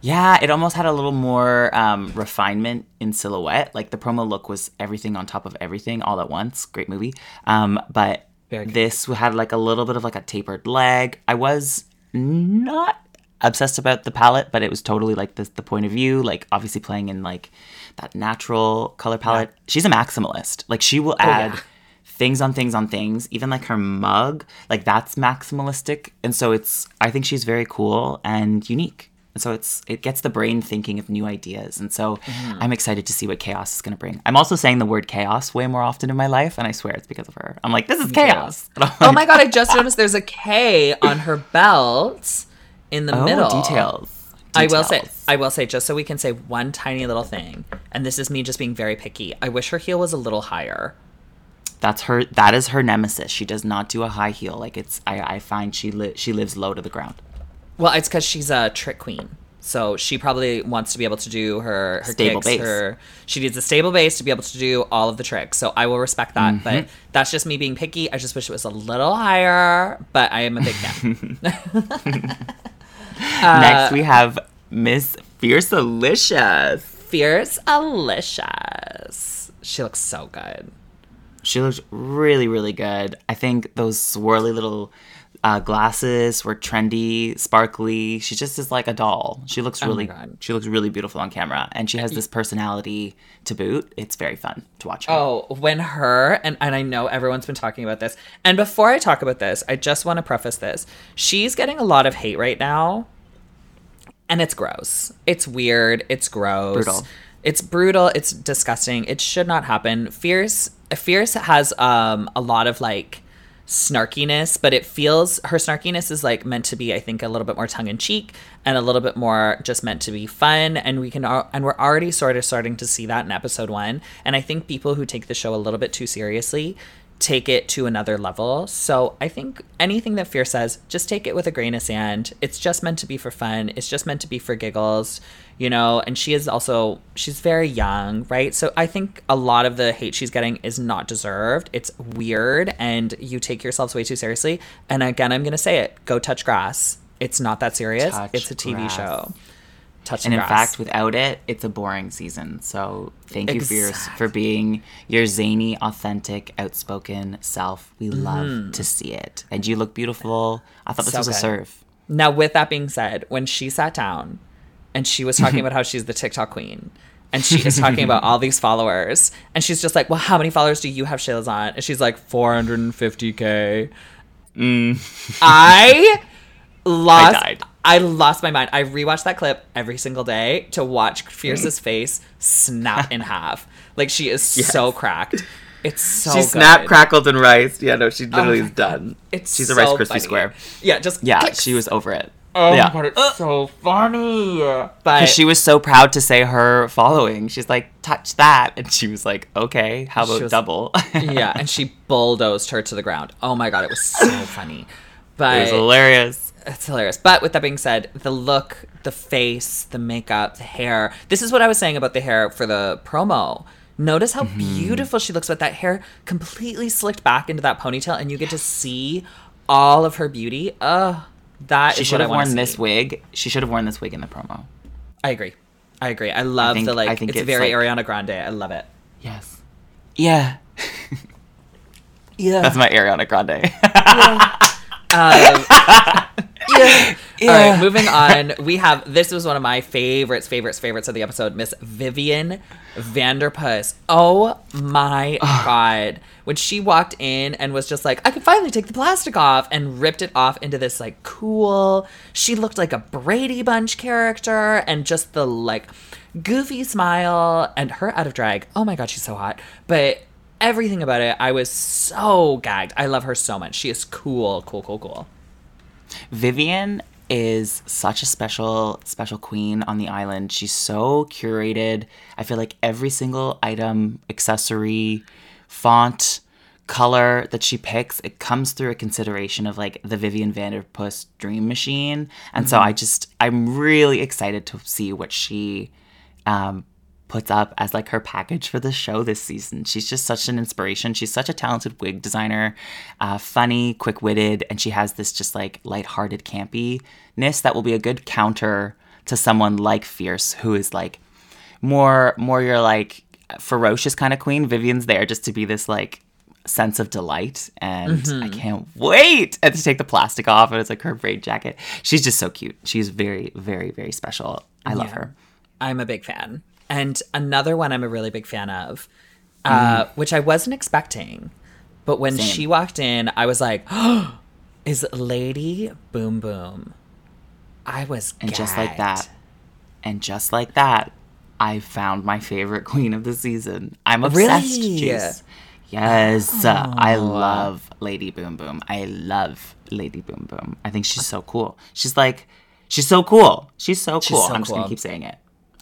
Yeah, it almost had a little more um, refinement in silhouette. Like the promo look was everything on top of everything all at once. Great movie. Um, but this had like a little bit of like a tapered leg. I was not obsessed about the palette, but it was totally like the the point of view. Like obviously playing in like that natural color palette. She's a maximalist. Like she will add. yeah. Things on things on things, even like her mug, like that's maximalistic, and so it's. I think she's very cool and unique. And so it's it gets the brain thinking of new ideas. And so Mm-hmm. I'm excited to see what Kaos is going to bring. I'm also saying the word chaos way more often in my life, and I swear it's because of her. I'm like, this is chaos. I'm Oh my god, I just noticed there's a K on her belt in the oh, middle. details. I will say, I will say, just so we can say one tiny little thing, and this is me just being very picky. I wish her heel was a little higher. that's her. That is her nemesis. She does not do a high heel. Like it's. I, I find she li- she lives low to the ground. Well, it's because she's a trick queen, so she probably wants to be able to do her her Stable kicks, base. Her she needs a stable base to be able to do all of the tricks. So I will respect that, Mm-hmm. but that's just me being picky. I just wish it was a little higher, but I am a big fan. Uh, Next we have Miss Fiercalicious. Fierce Alicious. She looks so good. She looks really, really good. I think those swirly little uh, glasses were trendy, sparkly. She just is like a doll. She looks Oh really, God. she looks really beautiful on camera, and she has this personality to boot. It's very fun to watch. Her. Oh, when her and and I know everyone's been talking about this. And before I talk about this, I just want to preface this. She's getting a lot of hate right now. And it's gross. It's weird. It's gross. Brutal. It's brutal. It's disgusting. It should not happen. Fierce Fierce has um a lot of like snarkiness, but it feels her snarkiness is like meant to be, I think, a little bit more tongue in cheek and a little bit more just meant to be fun. And we can, al- and we're already sort of starting to see that in episode one. And I think people who take the show a little bit too seriously take it to another level. So I think anything that Fear says, just take it with a grain of sand. It's just meant to be for fun. It's just meant to be for giggles, you know. And she is also she's very young, right? So I think a lot of the hate she's getting is not deserved. It's weird, and you take yourselves way too seriously. And again, I'm gonna say it: go touch grass. It's not that serious. Touch it's a TV grass. show. Touch and the in fact, without it, it's a boring season. So thank you, Fierce, Exact- for being your zany, authentic, outspoken self. We love Mm-hmm. to see it, and you look beautiful. I thought this So was a serve. Now, with that being said, when she sat down and she was talking about how she's the TikTok queen. And she is talking about all these followers. And she's just like, Well, how many followers do you have, Chelazon? And she's like, 450K. Mm. I lost. I. I lost my mind. I rewatched that clip every single day to watch Fierce's face snap in half. Like she is so cracked. It's so she snapped, crackled, and rice. Yeah, no, she literally my is done. It's She's a Rice Krispie. Square. Yeah, just Yeah, she was over it. Oh yeah. my god, it's so funny. But Because she was so proud to say her following. She's like, touch that. And she was like, okay, how about was- double? yeah, and she bulldozed her to the ground. Oh my god, it was so funny. But it was hilarious. It's hilarious. But with that being said, the look, the face, the makeup, the hair. This is what I was saying about the hair for the promo. Notice how Mm-hmm. beautiful she looks with that hair completely slicked back into that ponytail, and you get to see all of her beauty. Ugh, that She should have worn this wig. She should have worn this wig in the promo. I agree. I agree. I love think- the like. I think it's, it's very like- Ariana Grande. I love it. Yes. Yeah. Yeah. That's my Ariana Grande. Um, yeah. All right, moving on. We have this was one of my favorites, favorites, favorites of the episode. Miss Vivian Vanderpuss. Oh my god! When she walked in and was just like, "I can finally take the plastic off," and ripped it off into this like cool. She looked like a Brady Bunch character, and just the like goofy smile and her out of drag. Oh my god, she's so hot. But everything about it, I was so gagged. I love her so much. She is cool, cool, cool, cool. Vivian is such a special special queen on the island. She's so curated. I feel like every single item, accessory, font, color that she picks, it comes through a consideration of like the Vivian Vanderpuss dream machine. And so I just I'm really excited to see what she um puts up as like her package for the show this season. She's just such an inspiration. She's such a talented wig designer, uh, funny, quick witted, and she has this just like lighthearted campiness that will be a good counter to someone like Fierce, who is like more more your like ferocious kind of queen. Vivian's there just to be this like sense of delight and I can't wait and to take the plastic off and it's like her braid jacket. She's just so cute. She's very, very, very special. I love Yeah. her. I'm a big fan. And another one I'm a really big fan of, uh, which I wasn't expecting, but when Mm. Same. she walked in, I was like, oh, is Lady Boom Boom. I was And just like that, and just like that, I found my favorite queen of the season. I'm obsessed. Really? Jeez. Yes, uh, I love Lady Boom Boom. I love Lady Boom Boom. I think she's so cool. She's like, she's so cool. She's so She's cool. so I'm just gonna keep saying it.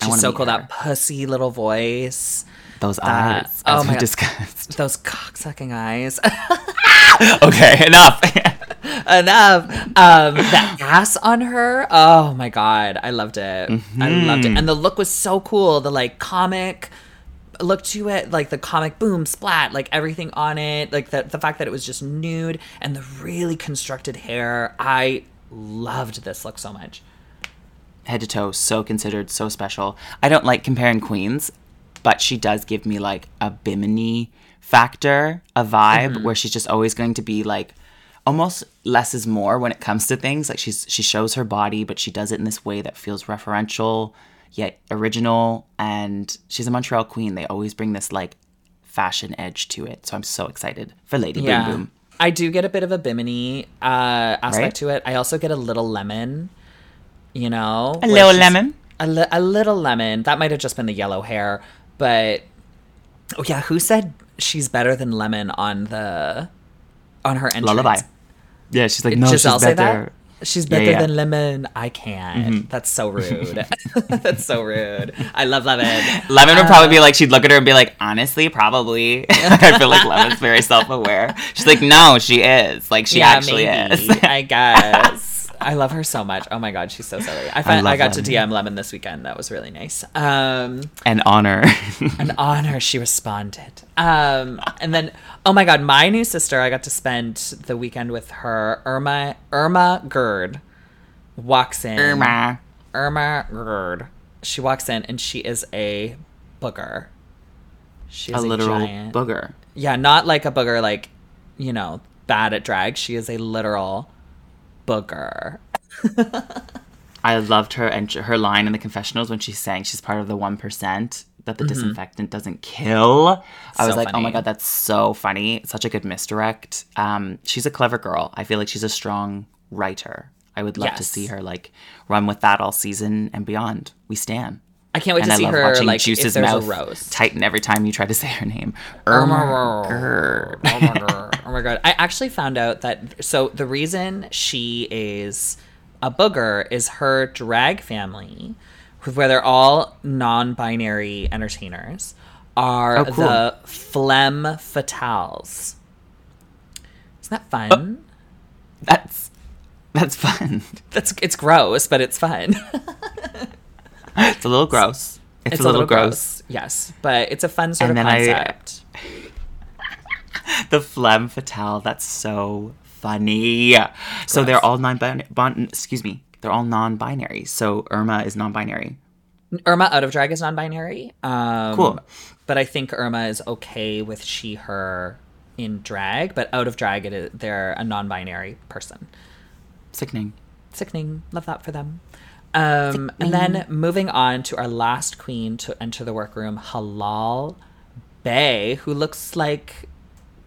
She's so cool. her. That pussy little voice, those that- eyes, oh my discussed. those cocksucking eyes. okay, enough. enough. Um, the ass on her. Oh my god, I loved it. I loved it, and the look was so cool. The like comic look to it, like the comic boom splat, like everything on it, like the the fact that it was just nude and the really constructed hair. I loved this look so much. Head to toe, so considered, so special. I don't like comparing queens, but she does give me like a Bimini factor, a vibe where she's just always going to be like almost less is more when it comes to things. Like she's she shows her body, but she does it in this way that feels referential yet original. And she's a Montreal queen. They always bring this like fashion edge to it. So I'm so excited for Lady Yeah. Boom Boom. I do get a bit of a bimini uh, aspect Right? to it. I also get a little lemon, you know, A little lemon. a, li- a little lemon. That might have just been the yellow hair, but oh yeah, who said she's better than lemon on the on her entrance? Lullaby. Yeah, she's like, no, Gisèle she's better. that? She's better yeah. than lemon. I can't. Mm-hmm. That's so rude. That's so rude. I love lemon. Lemon would probably be um, like, she'd look at her and be like, honestly, probably. I feel like Lemon's very self aware. She's like, no, she is. Like, she actually is. I guess. I love her so much. Oh my god, she's so silly. I find, I, love got to DM Lemon this weekend. That was really nice. Um, and honor. an honor. She responded. Um, and then, oh my god, my new sister. I got to spend the weekend with her. Irma Irma Gerd walks in. Irma. Irma Gerd. She walks in and she is a booger. She's A is a, literal giant. booger. Yeah, not like a booger, like you know, bad at drag. She is a literal booger. I loved her and her line in the confessionals when she's saying she's part of the one percent that the disinfectant doesn't kill. I was like, oh my god, that's so funny. Such a good misdirect. Um, she's a clever girl. I feel like she's a strong writer. I would love to see her like run with that all season and beyond. We stand. I can't wait And to I see her watching like Juice's mouth a roast. tighten every time you try to say her name. Irma oh my oh god! Oh my god! I actually found out that so the reason she is a booger is her drag family, where they're all non-binary entertainers, are Oh, cool. the Phlegm Fatales. Isn't that fun? Oh. That's that's fun. That's it's gross, but it's fun. It's a little gross. It's, a, little, gross. yes, but it's a fun sort And of then I- concept. The phlegm fatale. That's so funny. So they're all non-binary. Bon, excuse me. They're all non-binary. So Irma is non-binary. Irma out of drag is non-binary. Um, Cool. But I think Irma is okay with she her in drag, but out of drag it is, they're a non-binary person. Sickening. Sickening. Love that for them. Um, and then moving on to our last queen to enter the workroom, Halal Bae, who looks like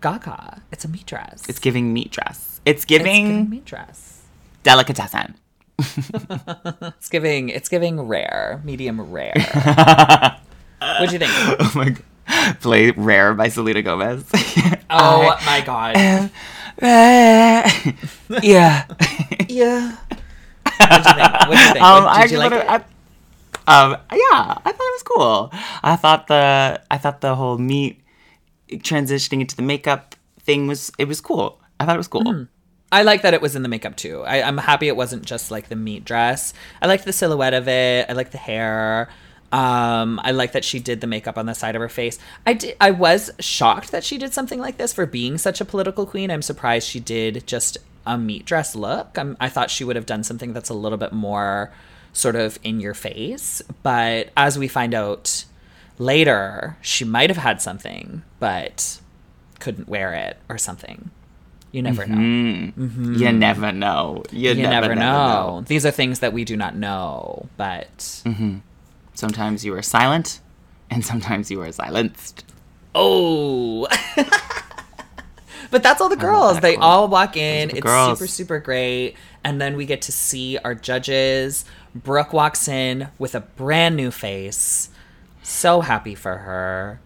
Gaga. It's a meat dress. It's giving meat dress. It's It's giving, giving meat dress. delicatessen. It's giving. It's giving rare, medium rare. what do you think? Oh my god. Play Rare by Selena Gomez. Oh my god. I- yeah. Yeah. What'd you think? What'd you think? Um, Did I you like it? I- um, yeah, I thought it was cool. I thought the I thought the whole meat transitioning into the makeup thing was it was cool. I thought it was cool. Hmm. I like that it was in the makeup too. I, I'm happy it wasn't just like the meat dress. I like the silhouette of it. I like the hair. Um, I like that she did the makeup on the side of her face. I did. I was shocked that she did something like this for being such a political queen. I'm surprised she did just a meat dress look. i I thought she would have done something that's a little bit more sort of in your face. But as we find out later, she might have had something, but couldn't wear it or something. You never mm-hmm. know. You mm-hmm. never know. You, You never, never, know. These are things that we do not know, but mm-hmm. Sometimes you are silent, and sometimes you are silenced. oh. but that's all the girls. They quote. all walk in. It's girls. super super great, and then we get to see our judges. Brooke walks in with a brand new face. So happy for her.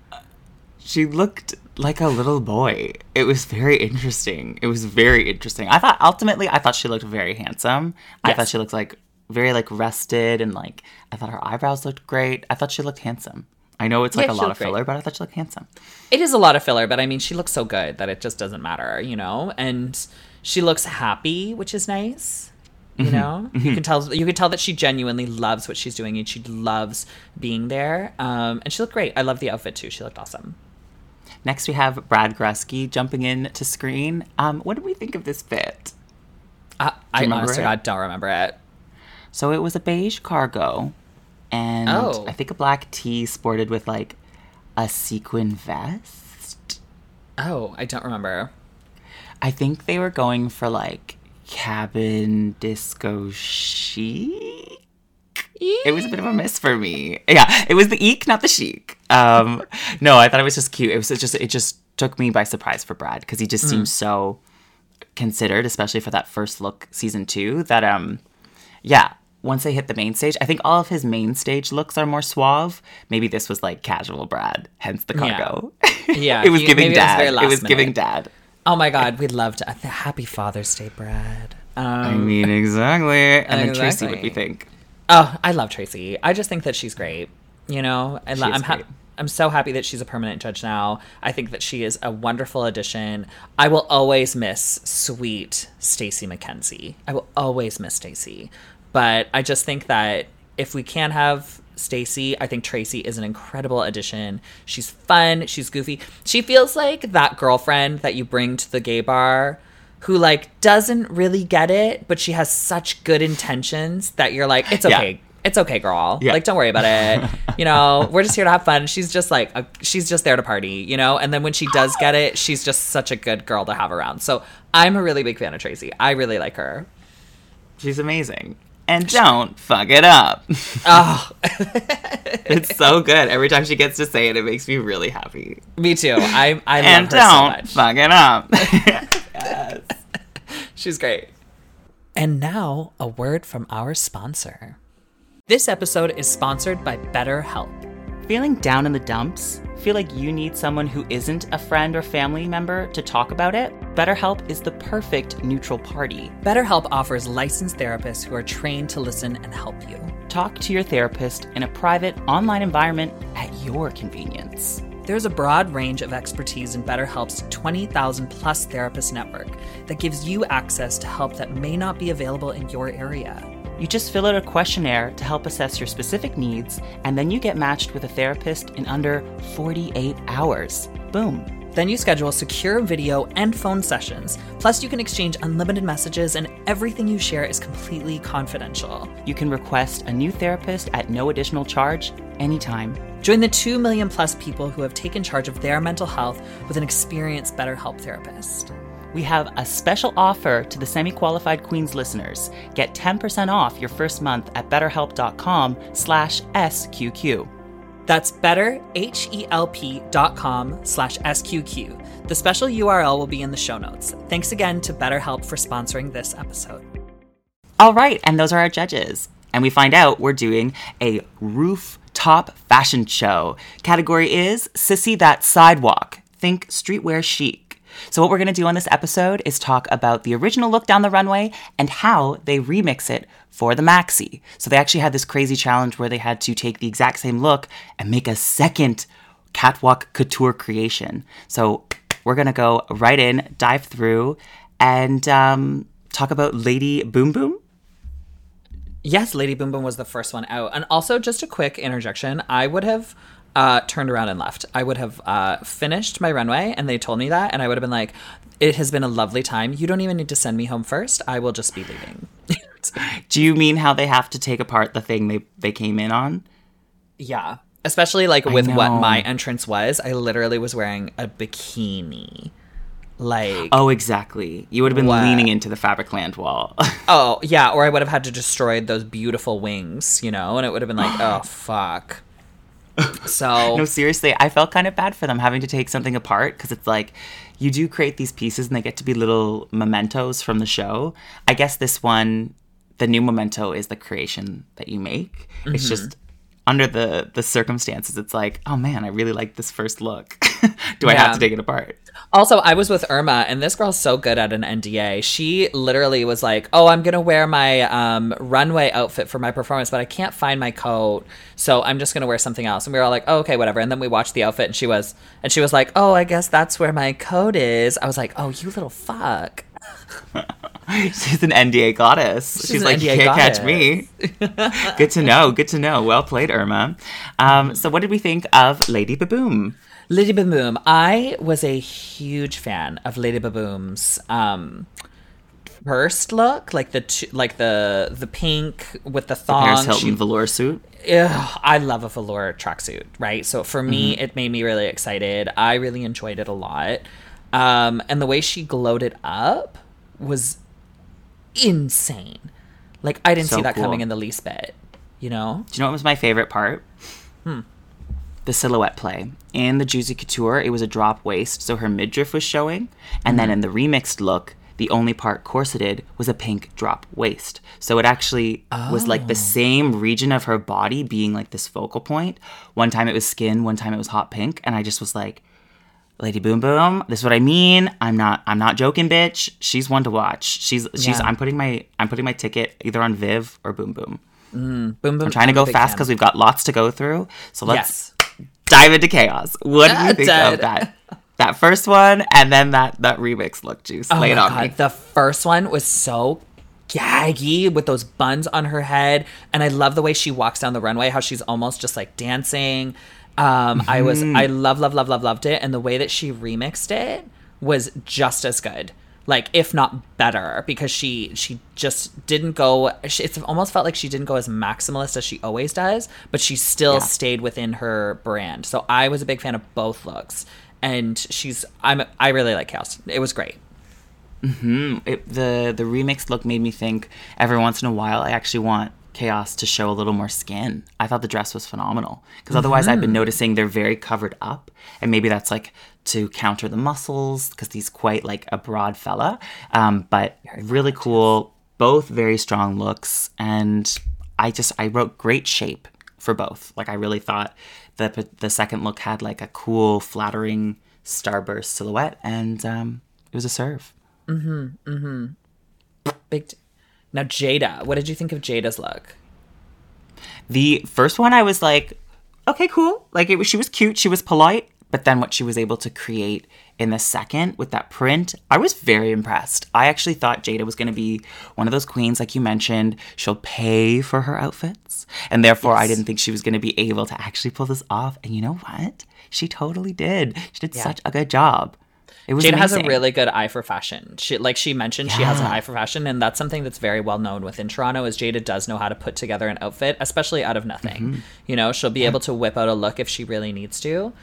She looked like a little boy. It was very interesting. It was very interesting. I thought ultimately, I thought she looked very handsome. I thought she looked like very like rested and like I thought her eyebrows looked great. I thought she looked handsome. I know it's like Yeah, a lot of looked great. filler, but I thought she looked handsome. It is a lot of filler, but I mean, she looks so good that it just doesn't matter, you know. And she looks happy, which is nice. Mm-hmm. You know, you can tell you can tell that she genuinely loves what she's doing and she loves being there. Um, and she looked great. I love the outfit too. She looked awesome. Next, we have Brad Goreski jumping in to screen. Um, what did we think of this fit? I, I honestly it? God don't remember it. So it was a beige cargo, and Oh. I think a black tee sported with like a sequin vest. Oh, I don't remember. I think they were going for like cabin disco chic. It was a bit of a miss for me. Yeah, it was the eek, not the chic. Um, no, I thought it was just cute. It was just it just took me by surprise for Brad because he just seems so considered, especially for that first look season two. That um, yeah. Once they hit the main stage, I think all of his main stage looks are more suave. Maybe this was like casual Brad, hence the cargo. Yeah, it was he- giving maybe it was dad. it was giving dad. Oh my God, we'd love to. Happy Father's Day, Brad. Um, I mean, exactly. And then Traci, what do you think? Oh, I love Traci. I just think that she's great. You know, I lo- I'm ha- I'm so happy that she's a permanent judge now. I think that she is a wonderful addition. I will always miss sweet Stacey McKenzie. I will always miss Stacey. But I just think that if we can't have Stacey, I think Traci is an incredible addition. She's fun, she's goofy. She feels like that girlfriend that you bring to the gay bar who like doesn't really get it, but she has such good intentions that you're like, it's Yeah. okay. It's okay, girl. Yeah. Like, don't worry about it. You know, we're just here to have fun. She's just like, a, she's just there to party, you know? And then when she does get it, she's just such a good girl to have around. So I'm a really big fan of Traci. I really like her. She's amazing. And don't fuck it up. Oh, it's so good. Every time she gets to say it, it makes me really happy. me too. I I and love her so don't much. fuck it up. yes. She's great. And now, a word from our sponsor. This episode is sponsored by BetterHelp. Feeling down in the dumps? Feel like you need someone who isn't a friend or family member to talk about it? BetterHelp is the perfect neutral party. BetterHelp offers licensed therapists who are trained to listen and help you. Talk to your therapist in a private online environment at your convenience. There's a broad range of expertise in BetterHelp's 20,000 plus therapist network that gives you access to help that may not be available in your area. You just fill out a questionnaire to help assess your specific needs, and then you get matched with a therapist in under 48 hours. Boom. Then you schedule secure video and phone sessions. Plus, you can exchange unlimited messages, and everything you share is completely confidential. You can request a new therapist at no additional charge anytime. Join the 2 million plus people who have taken charge of their mental health with an experienced BetterHelp therapist. We have a special offer to the semi-qualified Queens listeners. Get 10% off your first month at betterhelp.com slash SQQ. That's betterhelp.com slash SQQ. The special URL will be in the show notes. Thanks again to BetterHelp for sponsoring this episode. All right, and those are our judges. And we find out we're doing a rooftop fashion show. Category is Sissy That Sidewalk. Think streetwear chic. So, what we're going to do on this episode is talk about the original look down the runway and how they remix it for the maxi. So, they actually had this crazy challenge where they had to take the exact same look and make a second catwalk couture creation. So, we're going to go right in, dive through, and um, talk about Lady Boom Boom. Yes, Lady Boom Boom was the first one out. And also, just a quick interjection I would have uh, turned around and left. I would have uh, finished my runway, and they told me that, and I would have been like, it has been a lovely time. You don't even need to send me home first. I will just be leaving. Do you mean how they have to take apart the thing they, they came in on? yeah. Especially like with what my entrance was. I literally was wearing a bikini. Like, Oh, exactly. You would have been What? leaning into the fabric land wall. oh, yeah, or I would have had to destroy those beautiful wings, you know, and it would have been like, oh, fuck. So, no, seriously, I felt kind of bad for them having to take something apart because it's like you do create these pieces and they get to be little mementos from the show. I guess this one, the new memento is the creation that you make. It's mm-hmm. just under the the circumstances, it's like, oh man, I really like this first look. do I have to take it apart? Also, I was with Irma, and this girl's so good at an NDA. She literally was like, "Oh, I'm gonna wear my um, runway outfit for my performance, but I can't find my coat, so I'm just gonna wear something else." And we were all like, oh, "Okay, whatever." And then we watched the outfit, and she was, and she was like, "Oh, I guess that's where my coat is." I was like, "Oh, you little fuck." She's an NDA goddess. She's, an like, you can't catch me. good to know. Good to know. Well played, Irma. Um, so, what did we think of Lady Baboom? Lady Baboom. I was a huge fan of Lady Baboom's um, first look, like the like the the pink with the thong. Paris Hilton She- velour suit. Ugh, I love a velour tracksuit, right? So for me, it made me really excited. I really enjoyed it a lot. Um, and the way she glowed it up was insane. Like I didn't So see that cool. coming in the least bit. You know? Do you know what was my favorite part? The silhouette play. In the Juicy Couture, it was a drop waist, so her midriff was showing. And then mm-hmm. in the remixed look, the only part corseted was a pink drop waist. So it actually was like the oh. same region of her body being like this focal point. One time it was skin, one time it was hot pink. And I just was like, Lady Boom Boom, this is what I mean. I'm not I'm not joking, bitch. She's one to watch. She's she's Yeah. I'm putting my I'm putting my ticket either on Viv or Boom Boom. Mm, boom boom. I'm trying to go fast because we've got lots to go through. So let's yes. Dive into Kaos. What do Ah, you think dead. of that? That first one and then that that remix look juice. Oh Lay it my on God, me. The first one was so gaggy with those buns on her head, and I love the way she walks down the runway. How she's almost just like dancing. Um, I was Mm-hmm. I love love love love loved it, and the way that she remixed it was just as good. Like if not better, because she she just didn't go. She, it's almost felt like she didn't go as maximalist as she always does, but she still Yeah. stayed within her brand. So I was a big fan of both looks, and she's I'm I really like Kaos. It was great. hmm It, the the remixed look made me think every once in a while I actually want Kaos to show a little more skin. I thought the dress was phenomenal because otherwise I've been noticing they're very covered up, and maybe that's like to counter the muscles because he's quite like a broad fella. Um, but really cool, both very strong looks, and I just I wrote great shape for both. Like I really thought the the second look had like a cool, flattering starburst silhouette, and um, it was a serve. Mm-hmm. Mm-hmm. Big. T- now Jada, what did you think of Jada's look? The first one, I was like, okay, cool. Like it was, she was cute, she was polite. But then what she was able to create in the second with that print, I was very impressed. I actually thought Jada was going to be one of those queens, like you mentioned. She'll pay for her outfits, and therefore I didn't think she was going to be able to actually pull this off. And you know what? She totally did. She did such a good job. It was Jada has a really good eye for fashion. She, like she mentioned, she has an eye for fashion, and that's something that's very well known within Toronto. Is Jada does know how to put together an outfit, especially out of nothing. Mm-hmm. You know, she'll be able to whip out a look if she really needs to.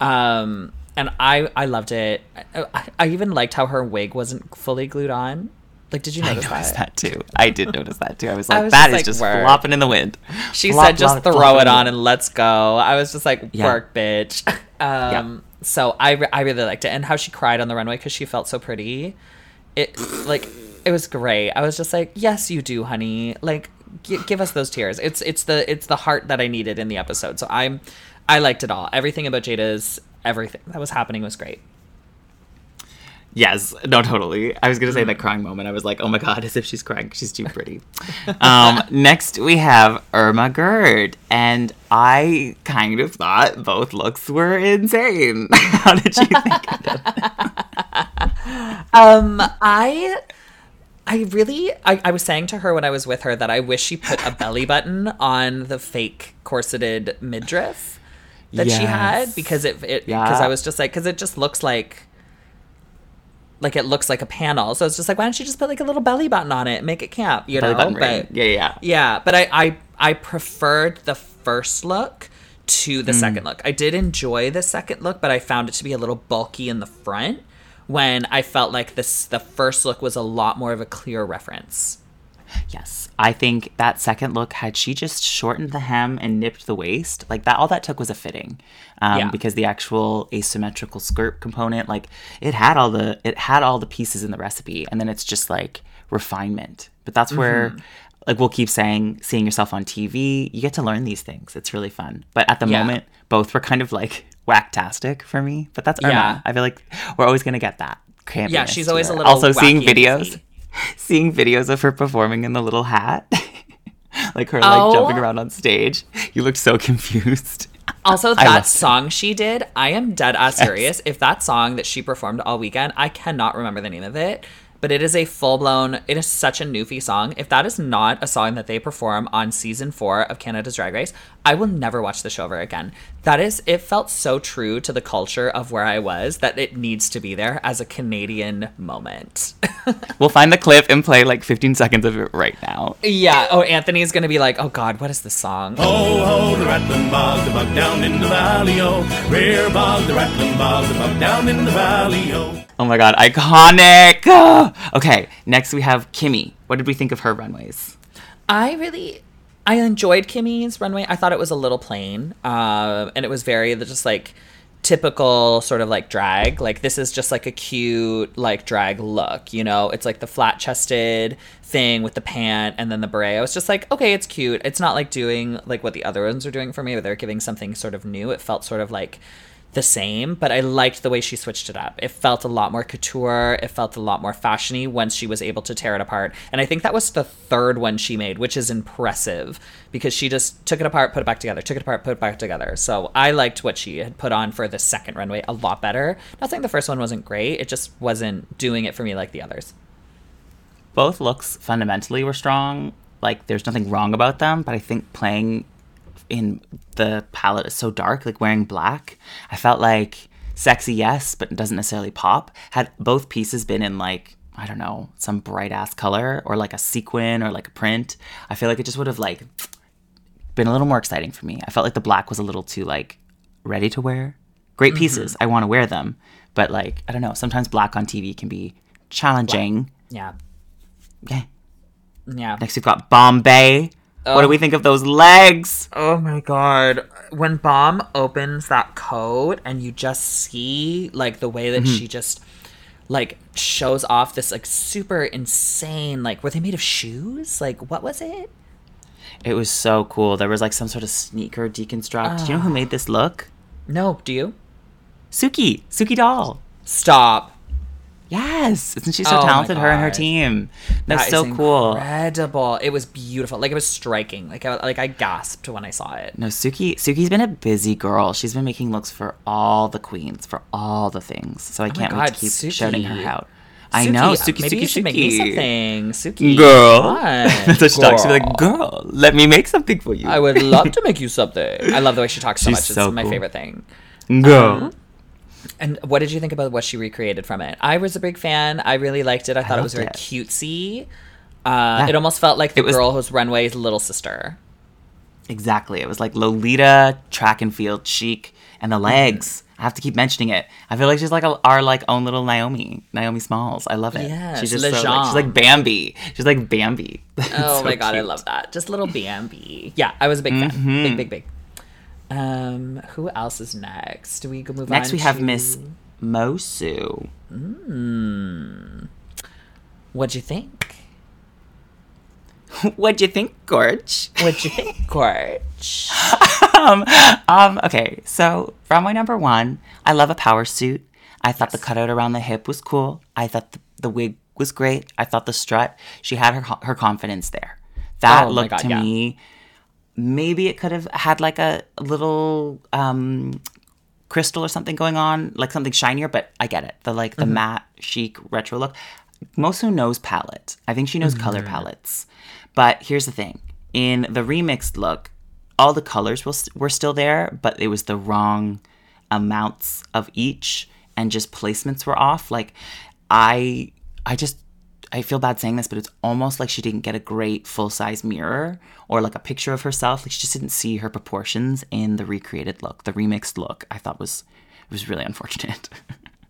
Um, and I, I loved it. I, I- I even liked how her wig wasn't fully glued on. Like, did you I notice noticed that? that too. I did notice that too. I was I like, was that just is like, just word. flopping in the wind. She Flop, said, "Just flop, throw flop it on and let's go." I was just like, Yeah. "Work, bitch." Um, So I, re- I really liked it, and how she cried on the runway because she felt so pretty. It like it was great. I was just like, "Yes, you do, honey. Like, g- give us those tears." It's it's the it's the heart that I needed in the episode. So I'm I liked it all. Everything about Jada's everything that was happening was great. Yes, no, totally. I was gonna say that crying moment. I was like, oh my god, as if she's crying. She's too pretty. um, next, we have Irma Gerd, and I kind of thought both looks were insane. How did you think of them? Um, I. I really, I, I was saying to her when I was with her that I wish she put a belly button on the fake corseted midriff that she had because it, it, because Yeah. I was just like, because it just looks like, like it looks like a panel. So it's just like, why don't you just put like a little belly button on it, and make it camp, you Belly know? But. Yeah, yeah. yeah, but I, I I preferred the first look to the mm. second look. I did enjoy the second look, but I found it to be a little bulky in the front when I felt like this the first look was a lot more of a clear reference. Yes, I think that second look had she just shortened the hem and nipped the waist, like that. All that took was a fitting, um, Yeah. because the actual asymmetrical skirt component, like it had all the it had all the pieces in the recipe, and then it's just like refinement. But that's where, Mm-hmm. like we'll keep saying, seeing yourself on TV, you get to learn these things. It's really fun. But at the Yeah. moment, both were kind of like whacktastic for me. But that's Irma. Yeah. I feel like we're always gonna get that. Yeah, she's always a little also seeing videos. seeing videos of her performing in the little hat, like her Oh. like jumping around on stage. You looked so confused. Also, that loved it. song she did, I am dead ass serious. If that song that she performed all weekend, I cannot remember the name of it, but it is a full blown, it is such a Newfie song. If that is not a song that they perform on season four of Canada's Drag Race, I will never watch the show ever again. That is, it felt so true to the culture of where I was that it needs to be there as a Canadian moment. We'll find the clip and play like 15 seconds of it right now. yeah. Oh, Anthony's going to be like, oh God, what is this song? Oh, oh, the rattling bog, the bog down in the valley, oh. Rear bog, the rattling bog, the bog down in the valley, oh. Oh my god, iconic! Okay, next we have Kimmy. What did we think of her runways? I really I enjoyed Kimmy's runway. I thought it was a little plain, uh, and it was very just like typical sort of like drag. Like this is just like a cute like drag look, you know. It's like the flat chested thing with the pant and then the beret. I was just like, okay, it's cute. It's not like doing like what the other ones are doing for me, but they're giving something sort of new. It felt sort of like the same, but I liked the way she switched it up. It felt a lot more couture. It felt a lot more fashiony once she was able to tear it apart. And I think that was the third one she made, which is impressive because she just took it apart, put it back together, took it apart, put it back together. So I liked what she had put on for the second runway a lot better. Not saying the first one wasn't great, it just wasn't doing it for me like the others. Both looks fundamentally were strong. Like there's nothing wrong about them, but I think playing in the palette is so dark, like wearing black, I felt like sexy, yes, but it doesn't necessarily pop. Had both pieces been in like I don't know some bright ass color or like a sequin or like a print, I feel like it just would have like been a little more exciting for me. I felt like the black was a little too like ready to wear. Great mm-hmm. pieces, I want to wear them, but like I don't know. Sometimes black on TV can be challenging. Yeah. Okay. Yeah. Next, we've got Bombae. What do we think of those legs? Oh my god. When Bomb opens that coat and you just see like the way that Mm-hmm. she just like shows off this like super insane like were they made of shoes? Like what was it? It was so cool. There was like some sort of sneaker deconstruct. Do you know who made this look? No, do you? Suki. Suki Doll. Stop. Yes. Isn't she so Oh talented? Her and her team. That's That so cool. Incredible. It was beautiful. Like it was striking. Like I, like I gasped when I saw it. No, Suki. Suki's been a busy girl. She's been making looks for all the queens, for all the things. So I Oh can't wait God, to keep Suki. shouting her out. I know, Suki, Maybe Suki, you should Suki. make me something. Suki. Girl. That's what she talks. She'll like, girl, let me make something for you. I would love to make you something. I love the way she talks so She's much. It's so my favorite thing. Girl. Uh-huh. And what did you think about what she recreated from it? I was a big fan. I really liked it. I thought it was very it. cutesy. Uh, It almost felt like the was- girl who's Runway's little sister. Exactly. It was like Lolita, track and field chic, and the legs. I have to keep mentioning it. I feel like she's like a, our like own little Naomi, Naomi Smalls. I love it. Yes, she's just so, like, she's like Bambi. She's like Bambi. Oh so my god, I love that. Just little Bambi. Yeah, I was a big fan. Mm-hmm. Big, big, big. Um, who else is next? Do we go move Next, we have Miss Moço. What'd you think? What'd you think, Gorge? What'd you think, Gorge? um, um, okay, so runway number one, I love a power suit. I thought the cutout around the hip was cool. I thought the, the wig was great. I thought the strut, she had her her confidence there. That Oh looked God, to yeah. me, maybe it could have had like a little um, crystal or something going on, like something shinier. But I get it. The like the Mm-hmm. matte chic retro look. Moço knows palette. I think she knows color Mm-hmm. palettes. But here's the thing: in the remixed look, all the colors were still there, but it was the wrong amounts of each, and just placements were off. Like, I, I just, I feel bad saying this, but it's almost like she didn't get a great full size mirror or like a picture of herself. Like, she just didn't see her proportions in the recreated look, the remixed look. I thought was was really unfortunate.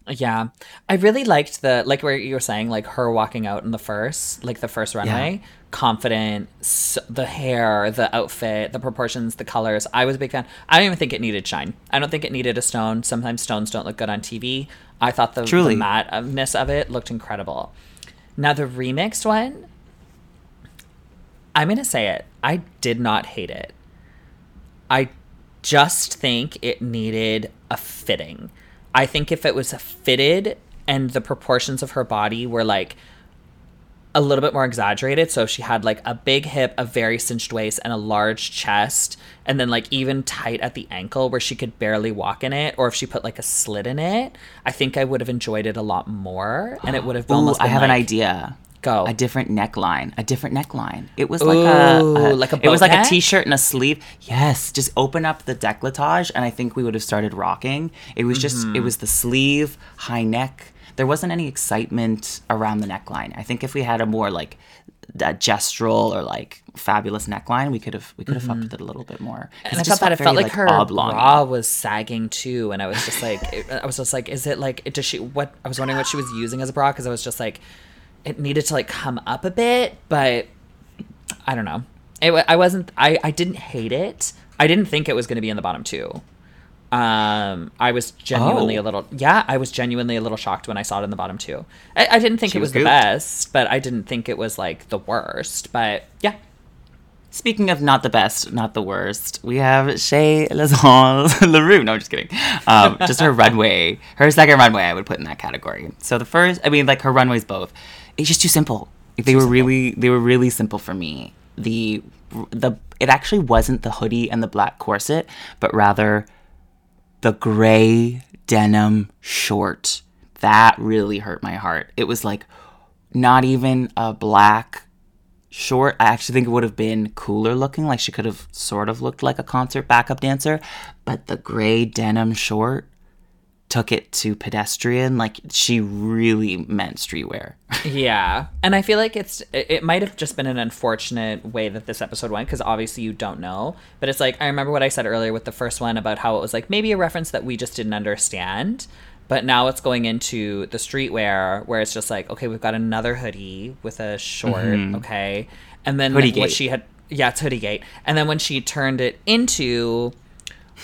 Yeah, I really liked the like where you were saying like her walking out in the first like the first runway, confident, s the hair, the outfit, the proportions, the colors. I was a big fan. I don't even think it needed shine. I don't think it needed a stone. Sometimes stones don't look good on TV. I thought the, Truly. the matte-ness of it looked incredible. Now the remixed one, I'm gonna say it. I did not hate it. I just think it needed a fitting. I think if it was fitted and the proportions of her body were like a little bit more exaggerated, so if she had like a big hip, a very cinched waist, and a large chest, and then like even tight at the ankle where she could barely walk in it, or if she put like a slit in it, I think I would have enjoyed it a lot more, and it would have Ooh, almost. I been have an idea. Go. A different neckline. A different neckline. It was like a, Ooh, a- like a It was like neck? a t-shirt and a sleeve. Yes, just open up the decolletage, and I think we would have started rocking. It was just. Mm-hmm. It was the sleeve, high neck. There wasn't any excitement around the neckline. I think if we had a more like that gestural or like fabulous neckline, we could have we could have fucked with it a little bit more. Mm-hmm. and I thought that it felt like, her oblong. bra was sagging too, and I was just like, it- I was just like, is it like, does she? What I was wondering what she was using as a bra because I was just like, it needed to like come up a bit, but I don't know. It, I wasn't. I I didn't hate it. I didn't think it was going to be in the bottom two. Um, I was genuinely Oh. a little. Yeah, I was genuinely a little shocked when I saw it in the bottom two. I, I didn't think She it was was the best, but I didn't think it was like the worst. But yeah, Speaking of not the best, not the worst, we have Chelazon Leroux. No, I'm just kidding. Um, just her runway, her second runway, I would put in that category. So the first, I mean, like her runways both, it's just too simple. They were really, they were really simple for me. The, the, it actually wasn't the hoodie and the black corset, but rather the gray denim short. That really hurt my heart. It was like not even a black short. I actually think it would have been cooler looking. Like she could have sort of looked like a concert backup dancer. But the gray denim short took it to pedestrian. Like she really meant streetwear. Yeah, and I feel like it's it, might have just been an unfortunate way that this episode went because obviously you don't know, but it's like I remember what I said earlier with the first one about how it was like maybe a reference that we just didn't understand. But now it's going into the streetwear where it's just like, okay, we've got another hoodie with a short, mm-hmm. okay, and then Hoodie what she had, yeah, it's hoodie gate, and then when she turned it into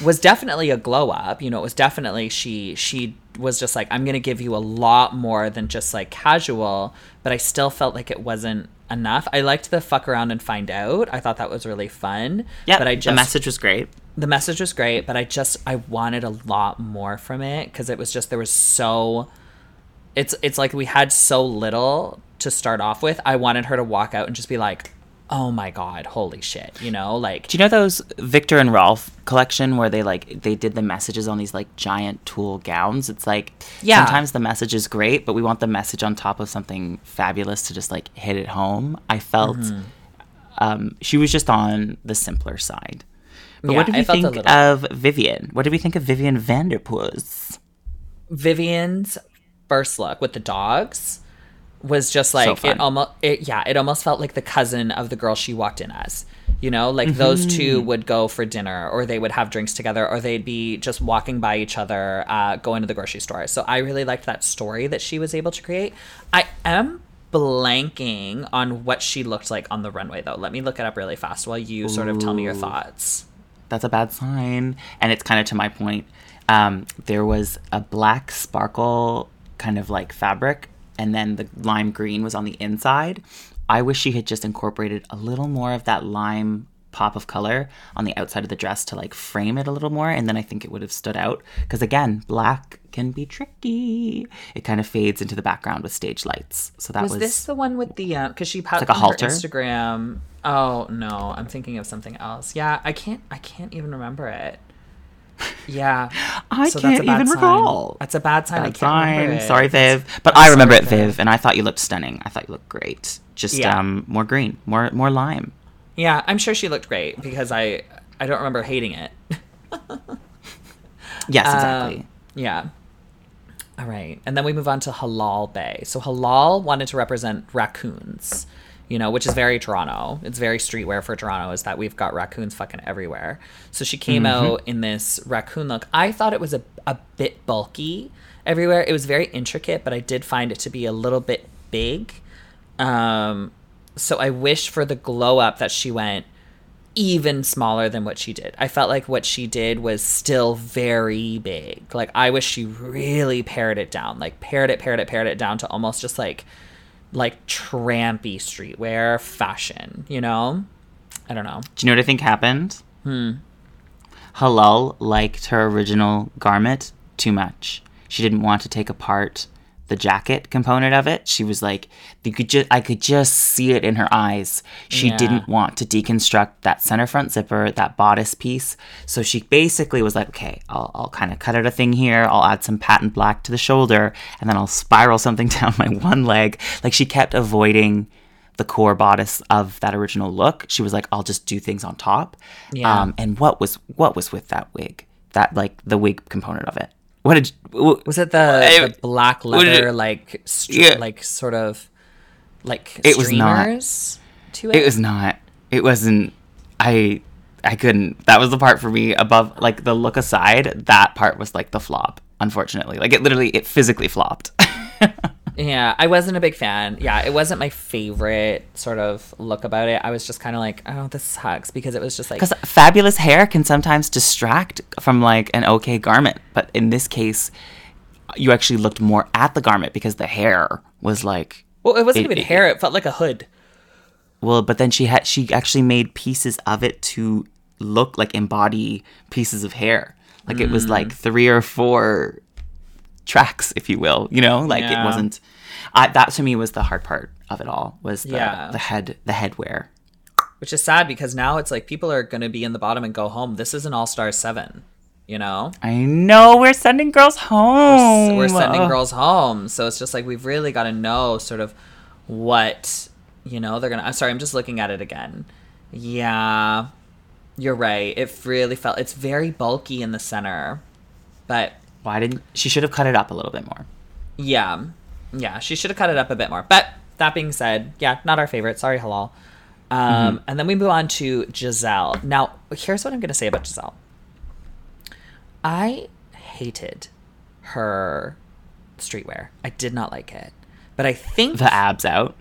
was definitely a glow up. You know, it was definitely she she was just like I'm going to give you a lot more than just like casual, but I still felt like it wasn't enough. I liked the fuck around and find out. I thought that was really fun. Yeah, but I just the message was great. the message was great, but I just I wanted a lot more from it because it was just there was so it's it's like we had so little to start off with. I wanted her to walk out and just be like, "Oh my god, holy shit," you know, like Do you know those Viktor and Rolf collection where they like they did the messages on these like giant tulle gowns? It's like Yeah. sometimes the message is great, but we want the message on top of something fabulous to just like hit it home. I felt Mm-hmm. um, she was just on the simpler side. But Yeah, what did we think of Vivian? What did we think of Vivian Vanderpuss? Vivian's first look with the dogs was just like fun. it almost it, yeah it almost felt like the cousin of the girl she walked in as you know like those two Mm-hmm. would go for dinner or they would have drinks together or they'd be just walking by each other uh, going to the grocery store so i really liked that story that she was able to create i am blanking on what she looked like on the runway though let me look it up really fast while you sort of tell me your thoughts That's a bad sign. And it's kind of to my point. Um, there was a black sparkle kind of like fabric, and then the lime green was on the inside. I wish she had just incorporated a little more of that lime pop of color on the outside of the dress to like frame it a little more, and then I think it would have stood out. Because again, black can be tricky. It kind of fades into the background with stage lights. So that was, was, this the one with the uh, because she posted like a halter? Instagram? Oh no, I'm thinking of something else. Yeah, I can't. I can't even remember it. Yeah, I so can't even sign. recall. That's a bad sign. I Bad sign. Sorry, Viv. But I'm I remember sorry, it, Viv, and I thought you looked stunning. I thought you looked great. Just Yeah. um, more green, more more lime. Yeah, I'm sure she looked great because I I don't remember hating it. Yes, Um, exactly. yeah. All right. And then we move on to Halal Bae. So Halal wanted to represent raccoons, you know, which is very Toronto. It's very streetwear for Toronto, is that we've got raccoons fucking everywhere. So she came out in this raccoon look. I thought it was a, a bit bulky everywhere. It was very intricate, but I did find it to be a little bit big. Um, so I wish for the glow up that she went even smaller than what she did. I felt like what she did was still very big. Like I wish she really pared it down. Like pared it, pared it, pared it down to almost just like like trampy streetwear fashion, you know? I don't know. Do you know what I think happened? Hmm. Halal liked her original garment too much. She didn't want to take apart the jacket component of it. She was like, you could just, I could just see it in her eyes. She Yeah. didn't want to deconstruct that center front zipper, that bodice piece. So she basically was like, okay, I'll, I'll kind of cut out a thing here. I'll add some patent black to the shoulder, and then I'll spiral something down my one leg. Like she kept avoiding the core bodice of that original look. She was like, I'll just do things on top. Yeah. Um, and what was what was with that wig? That like the wig component of it. What did w- Was it the, I- the black what leather it- like str- Yeah. like sort of like It was not. to it? It was not. It wasn't. I I couldn't. That was the part for me above. Like the look aside, that part was like the flop. Unfortunately, like it literally, it physically flopped. Yeah, I wasn't a big fan. Yeah, it wasn't my favorite sort of look about it. I was just kind of like, oh, this sucks because it was just like Because fabulous hair can sometimes distract from like an okay garment, but in this case, you actually looked more at the garment because the hair was like well, it wasn't it- even it- hair. It felt like a hood. Well, but then she had she actually made pieces of it to look like embody pieces of hair. Like it was Mm. like three or four tracks, if you will. You know, like it wasn't. I, that to me was the hard part of it all. Was the Yeah. the head the headwear. which is sad because now it's like people are going to be in the bottom and go home. This is an All Star Seven, you know. I know we're sending girls home. We're sending Ugh. girls home, so it's just like we've really got to know sort of what you know they're gonna. I'm sorry, I'm just looking at it again. Yeah, you're right. It really felt it's very bulky in the center, but Why didn't she should have cut it up a little bit more? yeah, yeah, she should have cut it up a bit more. But that being said, yeah, not our favorite. Sorry, halal. Um, And then we move on to Gisèle. Now, here's what I'm going to say about Gisèle. I hated her streetwear. I did not like it. But I think The abs out.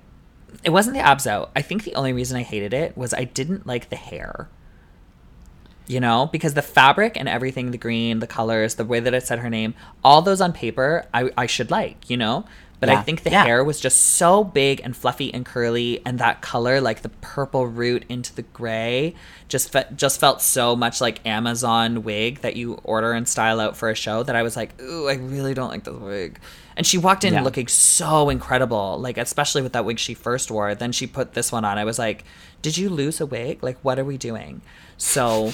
it wasn't the abs out. I think the only reason I hated it was I didn't like the hair. You know, because the fabric and everything, the green, the colors, the way that it said her name, all those on paper, I, I should like, you know? But I think the Yeah. hair was just so big and fluffy and curly, and that color, like the purple root into the gray, just fe- just felt so much like Amazon wig that you order and style out for a show that I was like, ooh, I really don't like this wig. And she walked in Yeah. looking so incredible, like especially with that wig she first wore. Then she put this one on. I was like, did you lose a wig? Like, what are we doing? So,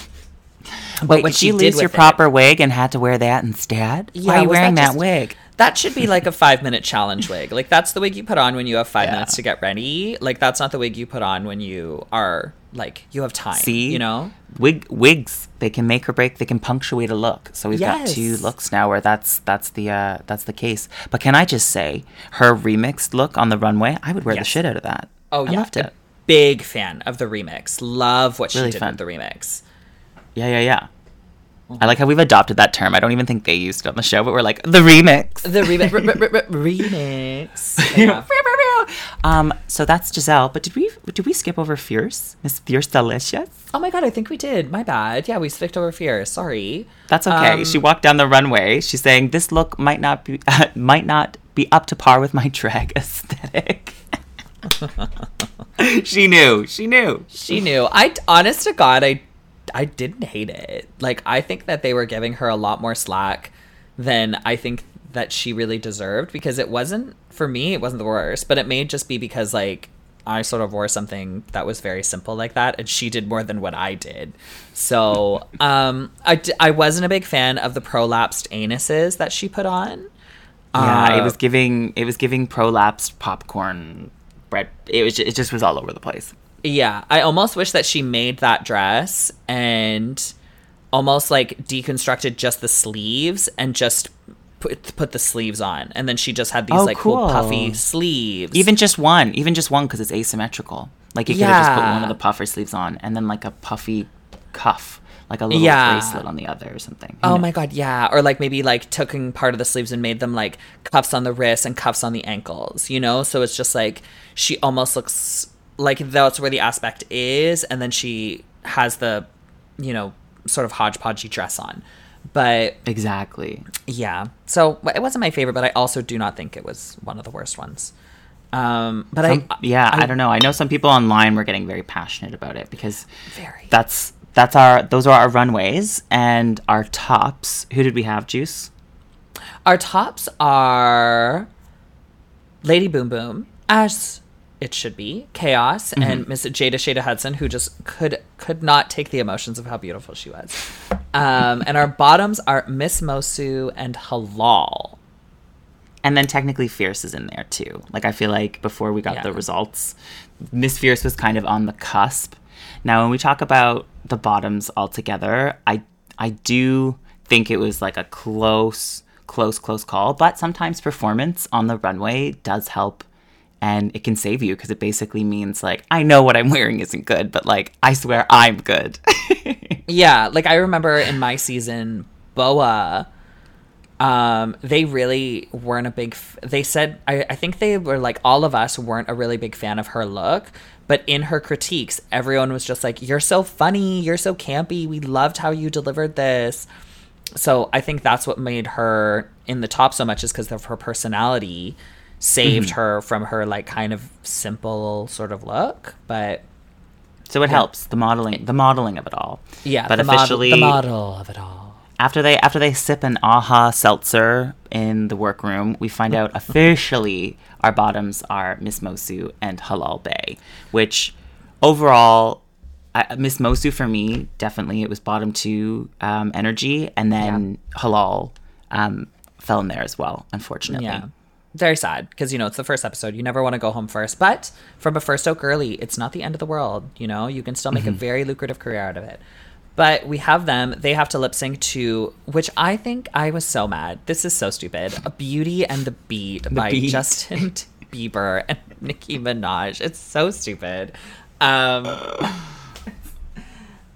but Wait, did she lose your it- proper wig and had to wear that instead? Why are you wearing that, just- wig? That should be like a five minute challenge wig. Like that's the wig you put on when you have five Yeah. minutes to get ready. Like that's not the wig you put on when you are like you have time. See, you know. wig wigs they can make or break. They can punctuate a look. So we've got two looks now where that's that's the uh, that's the case. But can I just say her remixed look on the runway? I would wear the shit out of that. Oh I yeah, loved it. big fan of the remix. Love what Really she did fun. with the remix. Yeah, yeah, yeah. I like how we've adopted that term. I don't even think they used it on the show, but we're like the remix. The remix. re- re- re- remix. Yeah. um, so that's Gisèle. But did we did we skip over Fierce, Miss Fiercalicious? Oh my god, I think we did. My bad. Yeah, we skipped over fear. Sorry. That's okay. Um, she walked down the runway. She's saying this look might not be might not be up to par with my drag aesthetic. she knew. She knew. She knew. I honest to God, I I didn't hate it. Like I think that they were giving her a lot more slack than I think that she really deserved because it wasn't for me, it wasn't the worst, but it may just be because like I sort of wore something that was very simple like that and she did more than what I did. So, um I d- I wasn't a big fan of the prolapsed anuses that she put on. Yeah, it Uh, was giving it was giving prolapsed popcorn bread. It was it just was all over the place. Yeah, I almost wish that she made that dress and almost like deconstructed just the sleeves and just put put the sleeves on, and then she just had these Oh, like cool. cool. puffy sleeves. Even just one, even just one because it's asymmetrical. Like you could have just put one of the puffer sleeves on and then like a puffy cuff, like a little Yeah. bracelet on the other or something. Who Oh knows? my god, yeah. Or like maybe like taking part of the sleeves and made them like cuffs on the wrists and cuffs on the ankles, you know? So it's just like she almost looks like that's where the aspect is, and then she has the, you know, sort of hodgepodgey dress on. But Exactly. yeah, so it wasn't my favorite, but I also do not think it was one of the worst ones. Um, but Some- I yeah, I, don't know. I know some people online were getting very passionate about it because Very. that's that's our those are our runways and our tops. Who did we have? Juice. Our tops are Lady Boom Boom, as it should be, Kaos, and Miss Jada Shada Hudson, who just could could not take the emotions of how beautiful she was. Um, and our bottoms are Miss Moço and Halal. And then technically Fierce is in there too. Like I feel like before we got Yeah. the results, Miss Fierce was kind of on the cusp. Now when we talk about the bottoms altogether, I I do think it was like a close, close, close call. But sometimes performance on the runway does help and it can save you because it basically means like I know what I'm wearing isn't good, but like I swear I'm good. Yeah, like I remember in my season, Boa, um, they really weren't a big. F- they said I, I think they were like all of us weren't a really big fan of her look, but in her critiques, everyone was just like, "You're so funny, you're so campy. We loved how you delivered this." So I think that's what made her in the top so much is because of her personality saved her from her like kind of simple sort of look, but. so it helps the modeling, the modeling of it all. Yeah, but the officially, the model of it all. after they after they sip an aha seltzer in the workroom, we find out officially our bottoms are Miss Moço and Halal Bae, which overall. Miss Moço for me definitely it was bottom two um, energy, and then Halal um, fell in there as well. Unfortunately, Yeah. Very sad because, you know, it's the first episode. You never want to go home first. But from a first out early, it's not the end of the world. You know, you can still make a very lucrative career out of it. But we have them. They have to lip sync to, which I think I was so mad. This is so stupid. A Beauty and the Beat by Beat. Justin Bieber and Nicki Minaj. It's so stupid. Um,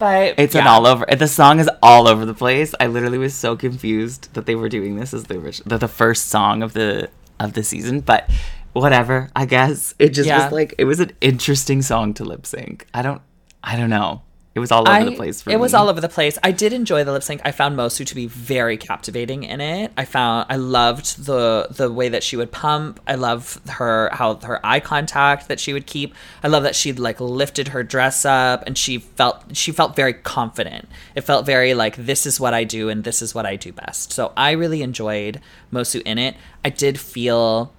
But It's an all over. The song is all over the place. I literally was so confused that they were doing this as the orig- the, the first song of the of the season. But whatever, I guess it just Yeah. was like it was an interesting song to lip sync. I don't, I don't know. It was all over I- the place for it was all over the place. I did enjoy the lip sync. I found Moço to be very captivating in it. I found I loved the the way that she would pump. I love her how her eye contact that she would keep. I love that she like lifted her dress up and she felt she felt very confident. It felt very like this is what I do and this is what I do best. So I really enjoyed Moço in it. I did feel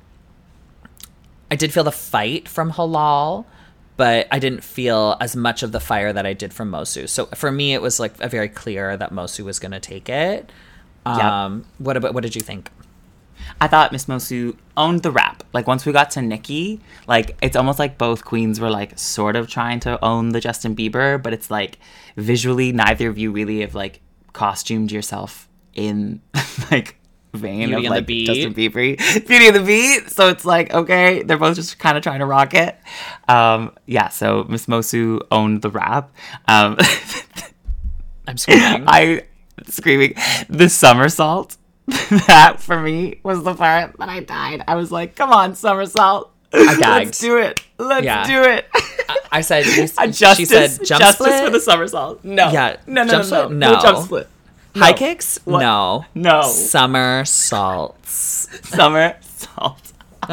I did feel the fight from Halal, but I didn't feel as much of the fire that I did from Moço. So for me, it was like a very clear that Moço was going to take it. Um, What about what did you think? I thought Miss Moço owned the rap. Like once we got to Nicki, like it's almost like both queens were like sort of trying to own the Justin Bieber, but it's like visually neither of you really have like costumed yourself in like vein Beauty of the like Beat. Justin Bieber, Beauty and the Beat. So it's like okay, they're both just kind of trying to rock it. Um, yeah. So Miss Moço owned the rap. Um, I'm screaming. I screaming the somersault. that for me was the part that I died. I was like, "Come on, somersault! gagged. Let's do it! Let's Yeah. do it!" I said you- justice, she said jump justice split. for the somersault. No, Yeah, no, no, jump no, split? no, No. jump split. High No. kicks? What? No. No. Somersaults. Somersault.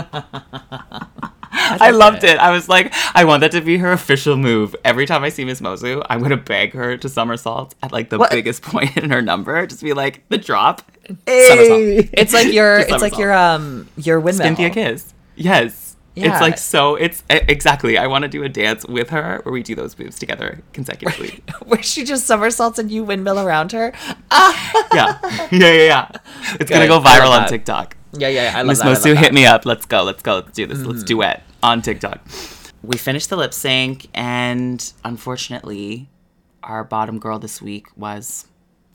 I loved it. I was like, I want that to be her official move. Every time I see Miss Moço, I'm gonna beg her to somersault at like the What? biggest point in her number. Just be like the drop. Somersault. Hey! It's like your it's like your um your windmill. Synthia Kiss. Yes. Yeah. It's like so. It's exactly. I want to do a dance with her where we do those moves together consecutively. Where she just somersaults and you windmill around her. yeah, yeah, yeah, yeah. It's gonna go viral on. TikTok. Yeah, yeah, yeah. I love Miss that. I love Moço, that. hit me up. Let's go. Let's go. Let's do this. Mm-hmm. Let's duet on TikTok. We finished the lip sync, and unfortunately, our bottom girl this week was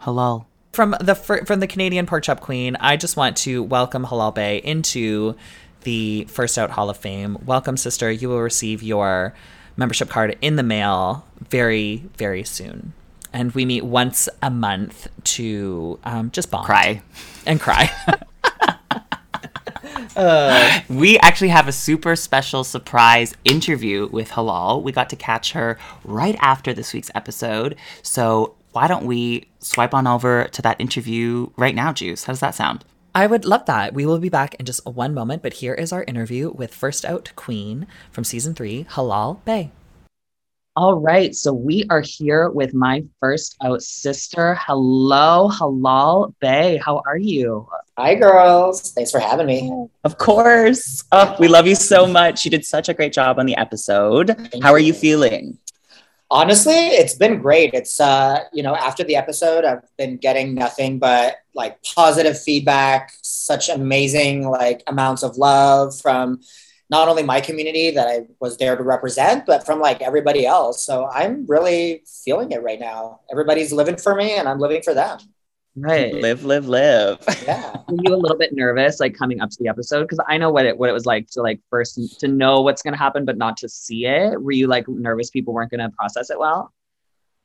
Halal. from the fir- from the Canadian Pork Chop Queen, I just want to welcome Halal Bae into the First Out Hall of Fame. Welcome, sister. You will receive your membership card in the mail very, very soon. And we meet once a month to um, just bond, Cry. and cry. We actually have a super special surprise interview with Halal. We got to catch her right after this week's episode. So why don't we swipe on over to that interview right now, Juice? How does that sound? I would love that. We will be back in just one moment, but here is our interview with First Out Queen from season three, Halal Bae. All right, so we are here with my first out sister. Hello, Halal Bae. How are you? Hi, girls. Thanks for having me. Of course. Oh, we love you so much. You did such a great job on the episode. How are you feeling? Honestly, it's been great. It's uh, you know, after the episode, I've been getting nothing but like positive feedback, such amazing like amounts of love from not only my community that I was there to represent, but from like everybody else. So I'm really feeling it right now. Everybody's living for me and I'm living for them. Right. Live, live, live. Yeah. Were you a little bit nervous, like coming up to the episode? Because I know what it what it was like to like first to know what's gonna happen, but not to see it. Were you like nervous people weren't gonna process it well?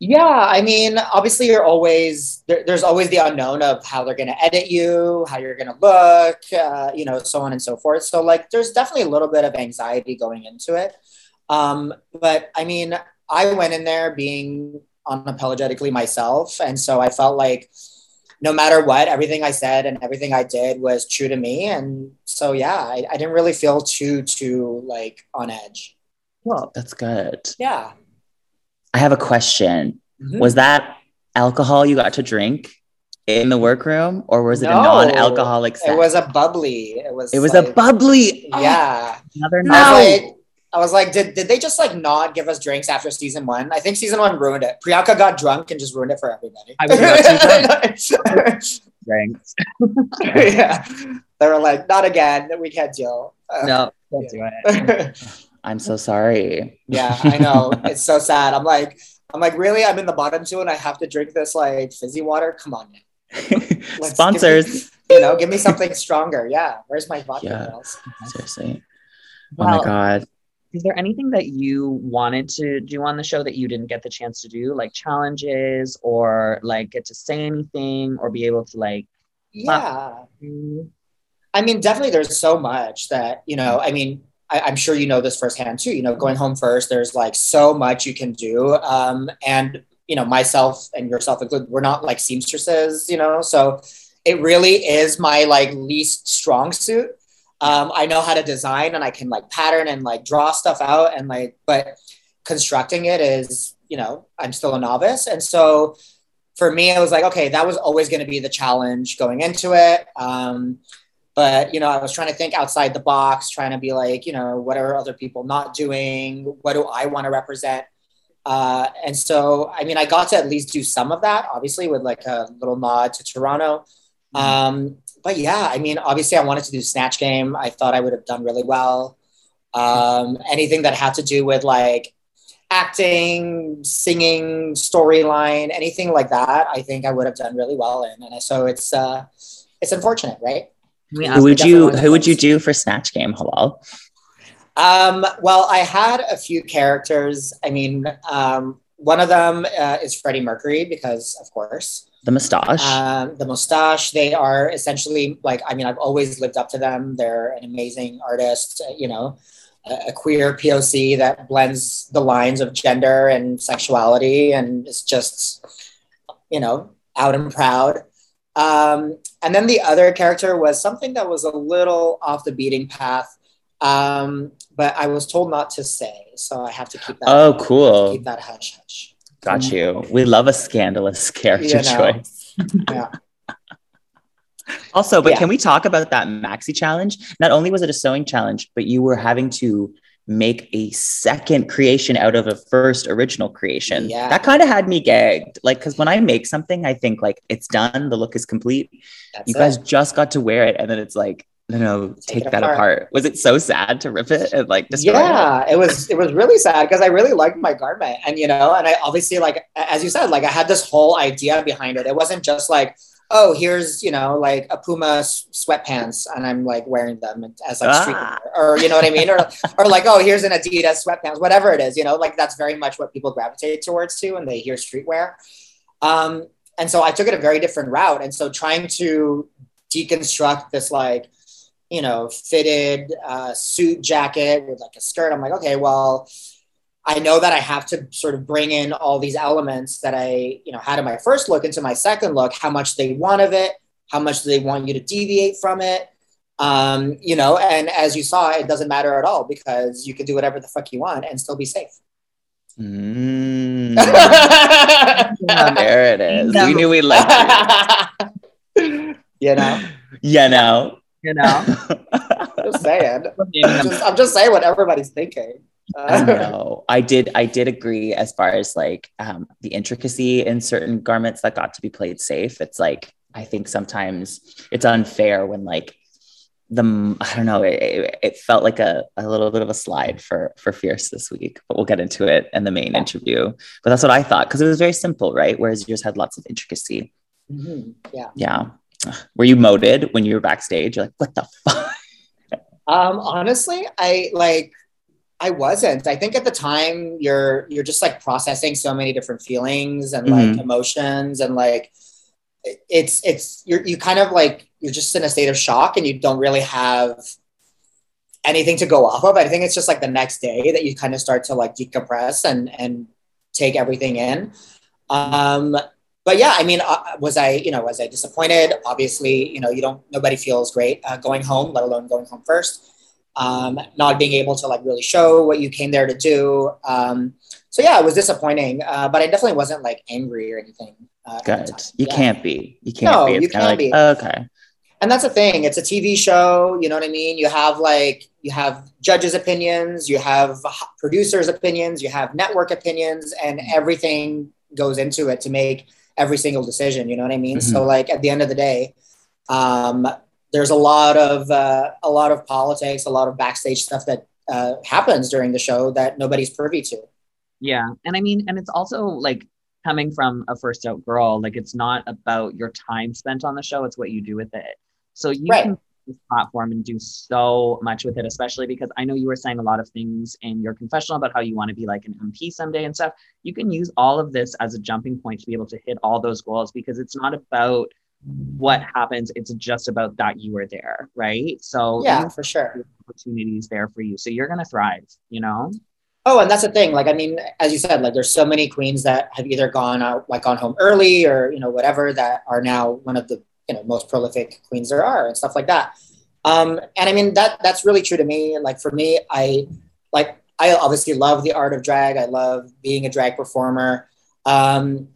Yeah, I mean, obviously, you're always there, there's always the unknown of how they're going to edit you, how you're going to look, uh, you know, so on and so forth. So, like, there's definitely a little bit of anxiety going into it. Um, but I mean, I went in there being unapologetically myself, and so I felt like no matter what, everything I said and everything I did was true to me, and so yeah, I, I didn't really feel too too like on edge. Well, That's good. Yeah. I have a question. Mhm. Was that alcohol you got to drink in the workroom, or was it a non-alcoholic? It was a bubbly. It was. It was a like- bubbly. Oh, Yeah. another No. like, I was like, did, did they just like not give us drinks after season one? I think season one ruined it. Priyanka got drunk and just ruined it for everybody. I was drinks. yeah. They were like, not again. We can't deal. Uh, No, don't do it. I'm so sorry. yeah, I know. It's so sad. I'm like, I'm like, really? I'm in the bottom two and I have to drink this like fizzy water? Come on. Sponsors. me- you know, give me something stronger. Yeah. Where's my vodka Yeah. Seriously. oh Well, my god. Is there anything that you wanted to do on the show that you didn't get the chance to do like challenges or like get to say anything or be able to like yeah. i mean definitely there's so much that you know i mean I, am sure you know this firsthand too you know going home first there's like so much you can do um, and you know myself and yourself included we're not like seamstresses you know so it really is my like least strong suit um, I know how to design and I can like pattern and like draw stuff out and like, but constructing it is, you know, I'm still a novice. And so for me, it was like, okay, that was always going to be the challenge going into it. Um, but, you know, I was trying to think outside the box, trying to be like, you know, what are other people not doing? What do I want to represent? Uh, and so, I mean, I got to at least do some of that, obviously, with like a little nod to Toronto. Mm-hmm. Um, but yeah, I mean, obviously, I wanted to do Snatch Game. I thought I would have done really well. Um, anything that had to do with like acting, singing, storyline, anything like that, I think I would have done really well in. And so it's uh, it's unfortunate, right? Who would you Who would you do for Snatch Game, Halal? Um, well, I had a few characters. I mean, um, one of them uh, is Freddie Mercury because, of course. The mustache. Um, the mustache. They are essentially like, I mean, I've always lived up to them. They're an amazing artist, uh, you know, a, a queer POC that blends the lines of gender and sexuality and is just, you know, out and proud. Um, and then the other character was something that was a little off the beating path, um, but I was told not to say, so I have to keep that. Oh, cool. Keep that hush hush. Got you. We love a scandalous character you know. choice. yeah. Also, but yeah. can we talk about that maxi challenge? Not only was it a sewing challenge, but you were having to make a second creation out of a first original creation. Yeah. That kind of had me gagged. Like, because when I make something, I think like it's done, the look is complete. That's you it. guys just got to wear it, and then it's like, no, no, take, take that apart. apart. Was it so sad to rip it and like destroy yeah, it? it was it was really sad because I really liked my garment. And you know, and I obviously like as you said, like I had this whole idea behind it. It wasn't just like, oh, here's, you know, like a Puma sweatpants and I'm like wearing them as like street ah. or you know what I mean? or or like, oh, here's an Adidas sweatpants, whatever it is, you know, like that's very much what people gravitate towards too when they hear streetwear. Um, and so I took it a very different route. And so trying to deconstruct this like you know, fitted uh, suit jacket with like a skirt. I'm like, okay, well, I know that I have to sort of bring in all these elements that I, you know, had in my first look into my second look, how much they want of it, how much do they want you to deviate from it. Um, you know, and as you saw, it doesn't matter at all because you can do whatever the fuck you want and still be safe. Mm. there it is. We knew we liked it. you know? Yeah, no you know. just saying. I'm just, I'm just saying what everybody's thinking. I know. I did. I did agree as far as like um, the intricacy in certain garments that got to be played safe. It's like I think sometimes it's unfair when like the I don't know. It, it felt like a, a little bit of a slide for for Fierce this week, but we'll get into it in the main yeah. interview. But that's what I thought because it was very simple, right? Whereas yours had lots of intricacy. Mm-hmm. Yeah. Yeah. Were you moted when you were backstage? You're like, what the fuck? Um, honestly, I like I wasn't. I think at the time you're you're just like processing so many different feelings and mm-hmm. like emotions and like it's it's you're you kind of like you're just in a state of shock and you don't really have anything to go off of. I think it's just like the next day that you kind of start to like decompress and and take everything in. Um, but yeah, I mean, uh, was I, you know, was I disappointed? Obviously, you know, you don't, nobody feels great uh, going home, let alone going home first. Um, not being able to like really show what you came there to do. Um, so yeah, it was disappointing, uh, but I definitely wasn't like angry or anything. Uh, Good. You yeah. can't be. You can't no, be. It's you can't like, be. okay. And that's the thing. It's a TV show. You know what I mean? You have like you have judges' opinions, you have producers' opinions, you have network opinions, and everything goes into it to make every single decision. You know what I mean? Mm-hmm. So like at the end of the day, um, there's a lot of uh, a lot of politics, a lot of backstage stuff that uh, happens during the show that nobody's privy to. Yeah, and I mean, and it's also like coming from a first out girl, like it's not about your time spent on the show; it's what you do with it. So you right. can this platform and do so much with it, especially because I know you were saying a lot of things in your confessional about how you want to be like an MP someday and stuff. You can use all of this as a jumping point to be able to hit all those goals because it's not about what happens, it's just about that you were there, right? So, yeah, for sure. Opportunities there for you. So, you're going to thrive, you know? Oh, and that's the thing. Like, I mean, as you said, like there's so many queens that have either gone out, like gone home early or, you know, whatever that are now one of the, you know, most prolific queens there are and stuff like that. Um, and I mean, that that's really true to me. Like for me, I like, I obviously love the art of drag. I love being a drag performer. Um,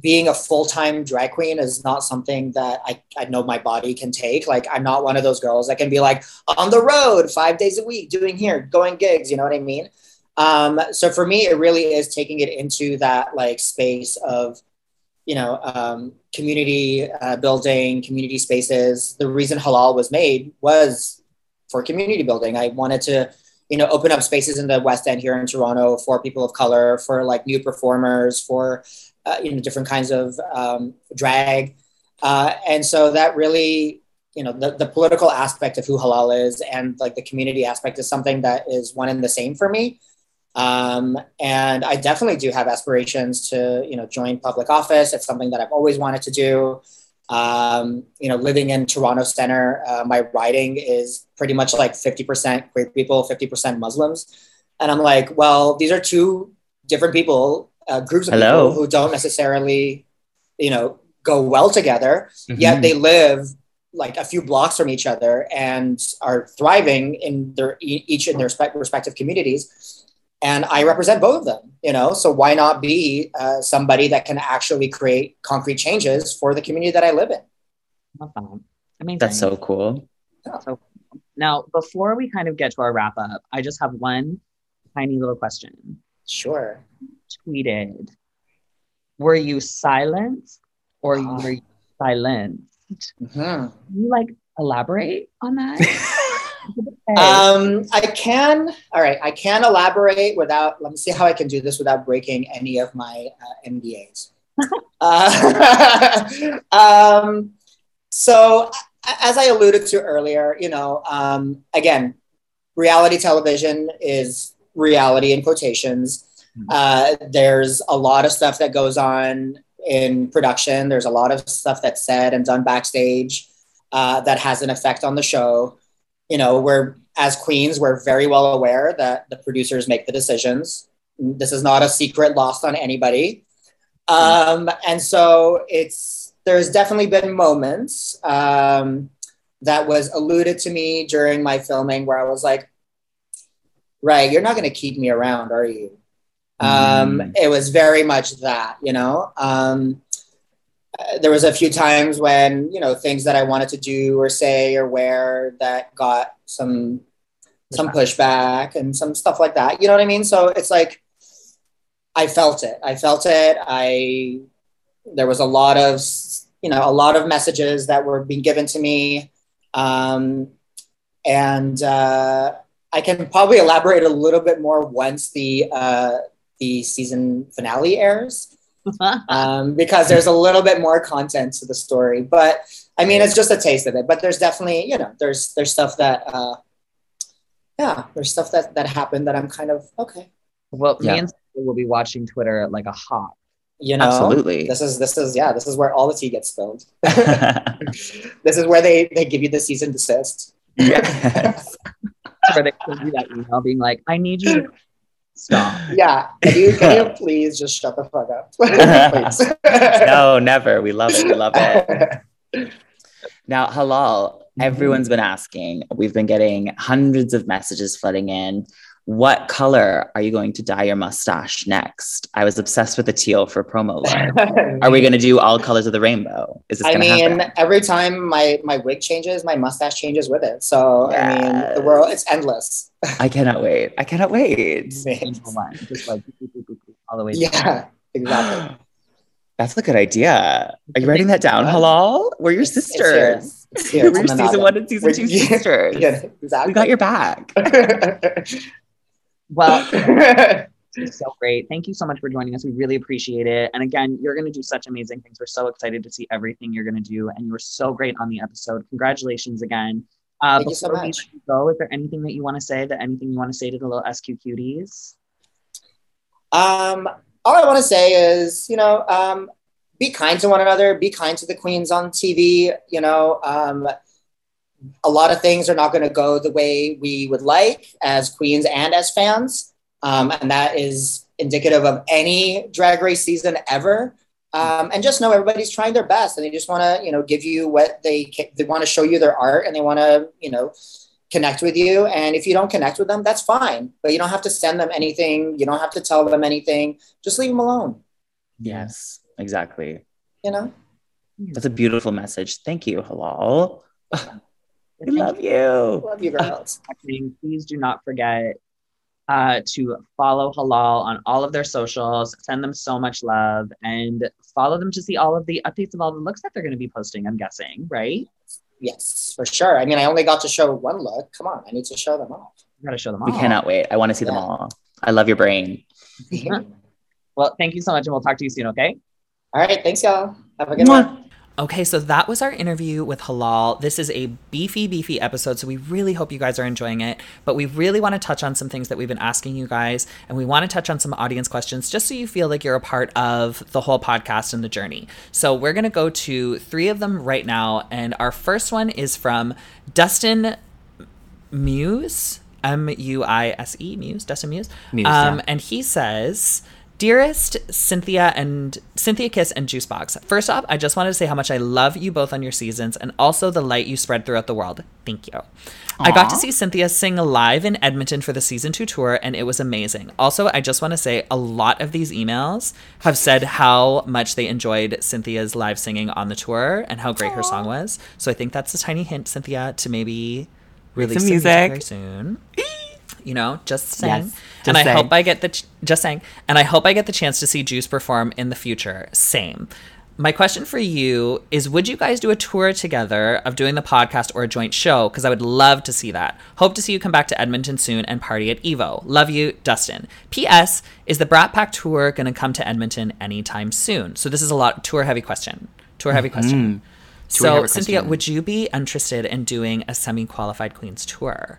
being a full-time drag queen is not something that I, I know my body can take. Like I'm not one of those girls that can be like on the road five days a week doing here, going gigs, you know what I mean? Um, so for me, it really is taking it into that like space of, you know, um, community uh, building, community spaces. The reason Halal was made was for community building. I wanted to, you know, open up spaces in the West End here in Toronto for people of color, for like new performers, for uh, you know different kinds of um, drag, uh, and so that really you know the, the political aspect of who halal is and like the community aspect is something that is one and the same for me um, and I definitely do have aspirations to, you know, join public office. It's something that I've always wanted to do. Um, you know, living in Toronto Center, uh, my riding is pretty much like 50% queer people, 50% Muslims. And I'm like, well, these are two different people, uh, groups of Hello. people who don't necessarily, you know, go well together, Mhm. yet they live like a few blocks from each other and are thriving in their each in their respective communities and I represent both of them. You know, so why not be uh, somebody that can actually create concrete changes for the community that I live in? Love that. Amazing. That's so cool. So now, before we kind of get to our wrap up, I just have one tiny little question. Sure. Tweeted, were you silent or were you silenced? Mhm. Can you like elaborate on that? Um, I can. All right, I can elaborate without. Let me see how I can do this without breaking any of my uh, NDAs. uh, um, so, as I alluded to earlier, you know, um, again, reality television is reality in quotations. Uh, there's a lot of stuff that goes on in production. There's a lot of stuff that's said and done backstage uh, that has an effect on the show you know, we're as queens, we're very well aware that the producers make the decisions. This is not a secret lost on anybody. Um, and so it's there's definitely been moments um, that was alluded to me during my filming where I was like, right, you're not going to keep me around, are you? Um, Mm. It was very much that, you know. Um, uh, there was a few times when you know things that I wanted to do or say or wear that got some some pushback and some stuff like that. You know what I mean? So it's like I felt it. I felt it. I there was a lot of you know a lot of messages that were being given to me, um, and uh, I can probably elaborate a little bit more once the uh, the season finale airs um, because there's a little bit more content to the story. But I mean, it's just a taste of it. But there's definitely, you know, there's there's stuff that, uh, yeah, there's stuff that that happened that I'm kind of okay. well, Yeah. me and will be watching Twitter like a hawk. You know, Absolutely. This is this is yeah, this is where all the tea gets spilled. this is where they they give you the season and desist. yes. Where they send you that email being like, I need you to stop. Yeah, can you can you please just shut the fuck up, no, never. We love it. We love it. Now, halal, mm-hmm. everyone's been asking. We've been getting hundreds of messages flooding in. What color are you going to dye your mustache next? I was obsessed with the teal for promo. Are we going to do all colors of the rainbow? Is this I going to mean, happen? every time my my wig changes, my mustache changes with it. So I mean, the world it's endless. I cannot wait. I cannot wait. Just like all the way. yeah, exactly. That's a good idea. Are you writing that down, Halal? We're your It's- it's here. sisters. It's here. It's We're on season one and season We're- two yeah, sisters. Yeah, exactly. We got your back. Well, so great. Thank you so much for joining us. We really appreciate it. And again, you're going to do such amazing things. We're so excited to see everything you're going to do. And you were so great on the episode. Congratulations again. Uh, Thank you so before we much. you go, is there anything that you want to say? That anything you want to say to the little SQ cuties? Um, all I want to say is, you know, um, be kind to one another. Be kind to the queens on TV. You know, um, a lot of things are not going to go the way we would like as queens and as fans, um, and that is indicative of any drag race season ever. Um, and just know everybody's trying their best, and they just want to, you know, give you what they they want to show you their art, and they want to, you know, connect with you. And if you don't connect with them, that's fine. But you don't have to send them anything. You don't have to tell them anything. Just leave them alone. Yes, exactly. You know. That's a beautiful message. Thank you, Halal. We love you. Love you girls. watching, please do not forget uh, to follow Halal on all of their socials. Send them so much love and follow them to see all of the updates of all the looks that they're going to be posting. I'm guessing, right? Yes, for sure. I mean, I only got to show one look. Come on, I need to show them off. You got to show them all. We cannot wait. I want to see them all. I love your brain. Well, thank you so much, and we'll talk to you soon. Okay. All right, thanks, y'all. Have a good one. Okay, so that was our interview with Halal. This is a beefy, beefy episode, so we really hope you guys are enjoying it. But we really want to touch on some things that we've been asking you guys, and we want to touch on some audience questions just so you feel like you're a part of the whole podcast and the journey. So we're going to go to three of them right now, and our first one is from Dustin Muise. M U I S E, Muse, Dustin Muise. Muse, um, yeah. and he says, Dearest Synthia and Synthia Kiss and Juice Boxx, first off, I just wanted to say how much I love you both on your seasons and also the light you spread throughout the world. Thank you. I got to see Synthia sing live in Edmonton for the season two tour, and it was amazing. Also, I just want to say a lot of these emails have said how much they enjoyed Synthia's live singing on the tour and how great her song was. So I think that's a tiny hint, Synthia, to maybe release some music music. very soon. You know, just saying. Yes, and I saying. hope I get the ch- just saying. And I hope I get the chance to see Juice perform in the future. Same. My question for you is would you guys do a tour together of doing the podcast or a joint show because I would love to see that. Hope to see you come back to Edmonton soon and party at Evo. Love you, Dustin. PS is the Brat Pack tour going to come to Edmonton anytime soon? So this is a lot tour heavy question. Tour heavy question. So Mm-hmm. heavy Synthia, question. would you be interested in doing a semi-qualified queens tour?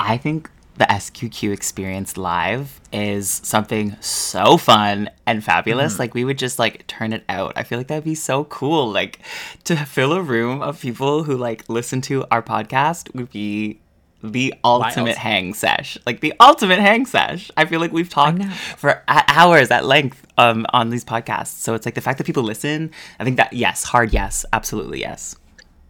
I think the SQQ experience live is something so fun and fabulous. Like we would just like turn it out. I feel like that'd be so cool. Like to fill a room of people who like listen to our podcast would be the ultimate hang sesh. Like the ultimate hang sesh. I feel like we've talked for hours at length um, on these podcasts. So it's like the fact that people listen. I think that yes, hard yes, absolutely yes.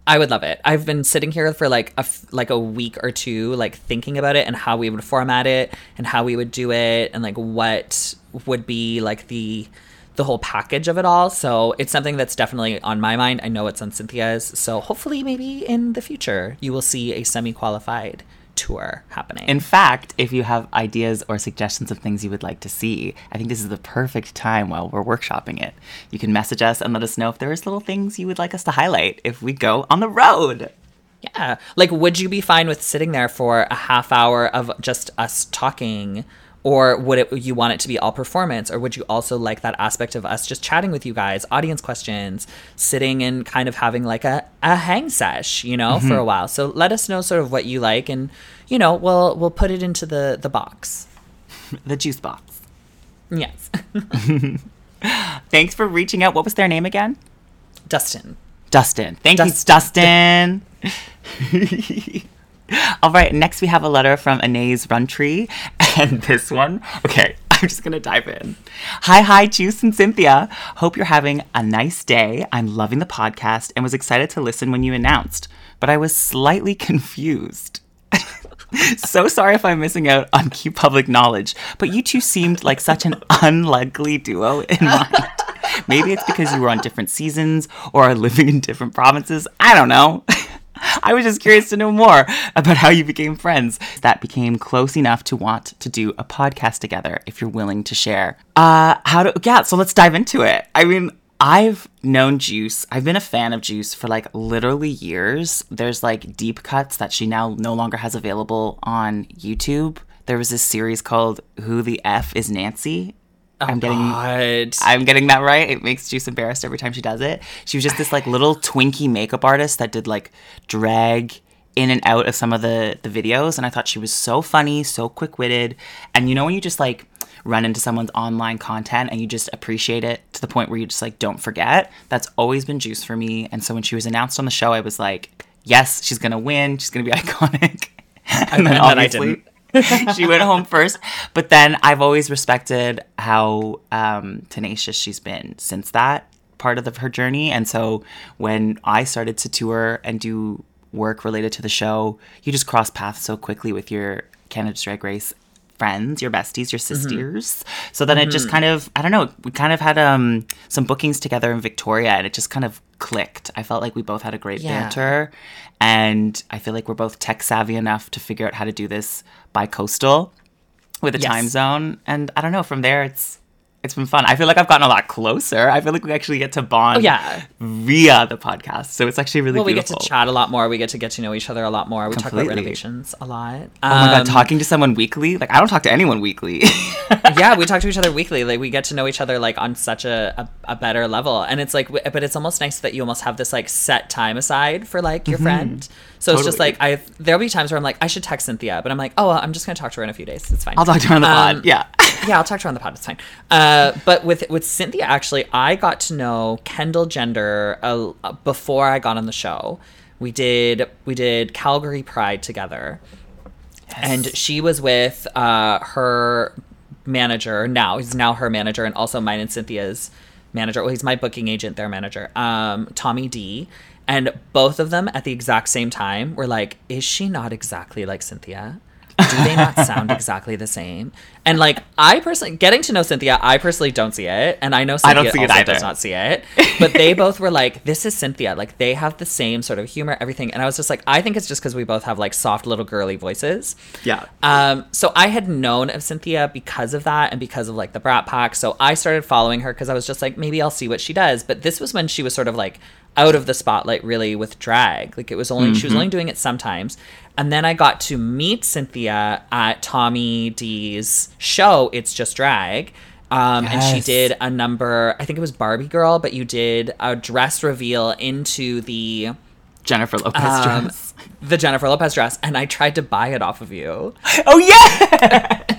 I would love it. I've been sitting here for like a like a week or two, like thinking about it and how we would format it and how we would do it and like what would be like the the whole package of it all. So it's something that's definitely on my mind. I know it's on Synthia's. So hopefully, maybe in the future, you will see a semi qualified tour happening. In fact, if you have ideas or suggestions of things you would like to see, I think this is the perfect time while we're workshopping it. You can message us and let us know if there's little things you would like us to highlight if we go on the road. Yeah. Like, would you be fine with sitting there for a half hour of just us talking? Or would it you want it to be all performance? Or would you also like that aspect of us just chatting with you guys, audience questions, sitting and kind of having like a, a hang sesh, you know, for mm-hmm. a while? So let us know sort of what you like and you know, we'll we'll put it into the the box. The juice box. Yes. Thanks for reaching out. What was their name again? Dustin. Dustin. Thank Dust- you, Dustin. All right, next we have a letter from Anais Runtree, and this one, okay, I'm just gonna dive in. Hi, hi, Juice and Synthia. Hope you're having a nice day. I'm loving the podcast and was excited to listen when you announced, but I was slightly confused. so sorry if I'm missing out on key public knowledge, but you two seemed like such an unlikely duo in mind. Maybe it's because you were on different seasons or are living in different provinces. I don't know. I was just curious to know more about how you became friends that became close enough to want to do a podcast together if you're willing to share. Uh how to yeah, so let's dive into it. I mean, I've known Juice. I've been a fan of Juice for like literally years. There's like deep cuts that she now no longer has available on YouTube. There was this series called Who the F is Nancy? Oh I'm getting God. I'm getting that right. It makes Juice embarrassed every time she does it. She was just this like little twinkie makeup artist that did like drag in and out of some of the the videos and I thought she was so funny, so quick-witted. And you know when you just like run into someone's online content and you just appreciate it to the point where you just like don't forget. That's always been juice for me. And so when she was announced on the show, I was like, yes, she's gonna win. She's gonna be iconic. and then And then I obviously she went home first. But then I've always respected how um, tenacious she's been since that part of the, her journey. And so when I started to tour and do work related to the show, you just cross paths so quickly with your Canada's Drag Race friends, your besties, your sisters. So then it just kind of, I don't know, we kind of had um, some bookings together in Victoria and it just kind of clicked. I felt like we both had a great Yeah. banter. And I feel like we're both tech savvy enough to figure out how to do this by coastal with a Yes. time zone. And I don't know, from there it's it's been fun. I feel like I've gotten a lot closer. I feel like we actually get to bond Oh, yeah. via the podcast. So it's actually really Well, we beautiful. get to chat a lot more. We get to get to know each other a lot more. We talk about Completely. renovations a lot. Oh my god, Um, talking to someone weekly? Like I don't talk to anyone weekly. yeah, we talk to each other weekly. Like we get to know each other like on such a, a, a better level, and it's like, but it's almost nice that you almost have this like set time aside for like your friend. So it's just like I there'll be times where I'm like I should text Synthia, but I'm like, oh, well, I'm just gonna talk to her in a few days. It's fine. I'll talk to her on the Um, pod. Yeah. yeah, I'll talk to her on the pod. It's fine. Uh, but with with Synthia, actually, I got to know Kendall Gender uh, before I got on the show. We did we did Calgary Pride together, and she was with uh, her manager. Now he's now her manager, and also mine and Synthia's manager. Well, he's my booking agent, their manager, um, Tommy D. And both of them at the exact same time were like, "Is she not exactly like Synthia?" do they not sound exactly the same? And like I personally getting to know Synthia, I personally don't see it, and I know I Synthia don't see it either. does not see it. But they both were like, "This is Synthia." Like they have the same sort of humor, everything. And I was just like, I think it's just because we both have like soft little girly voices. Yeah. Um, so I had known of Synthia because of that and because of like the Brat Pack. So I started following her because I was just like, maybe I'll see what she does. But this was when she was sort of like out of the spotlight really with drag. Like it was only she was only doing it sometimes. And then I got to meet Synthia at Tommy D's show, It's Just Drag. Um, And she did a number, I think it was Barbie Girl, but you did a dress reveal into the Jennifer Lopez um, dress. the Jennifer Lopez dress, and I tried to buy it off of you. Oh yeah.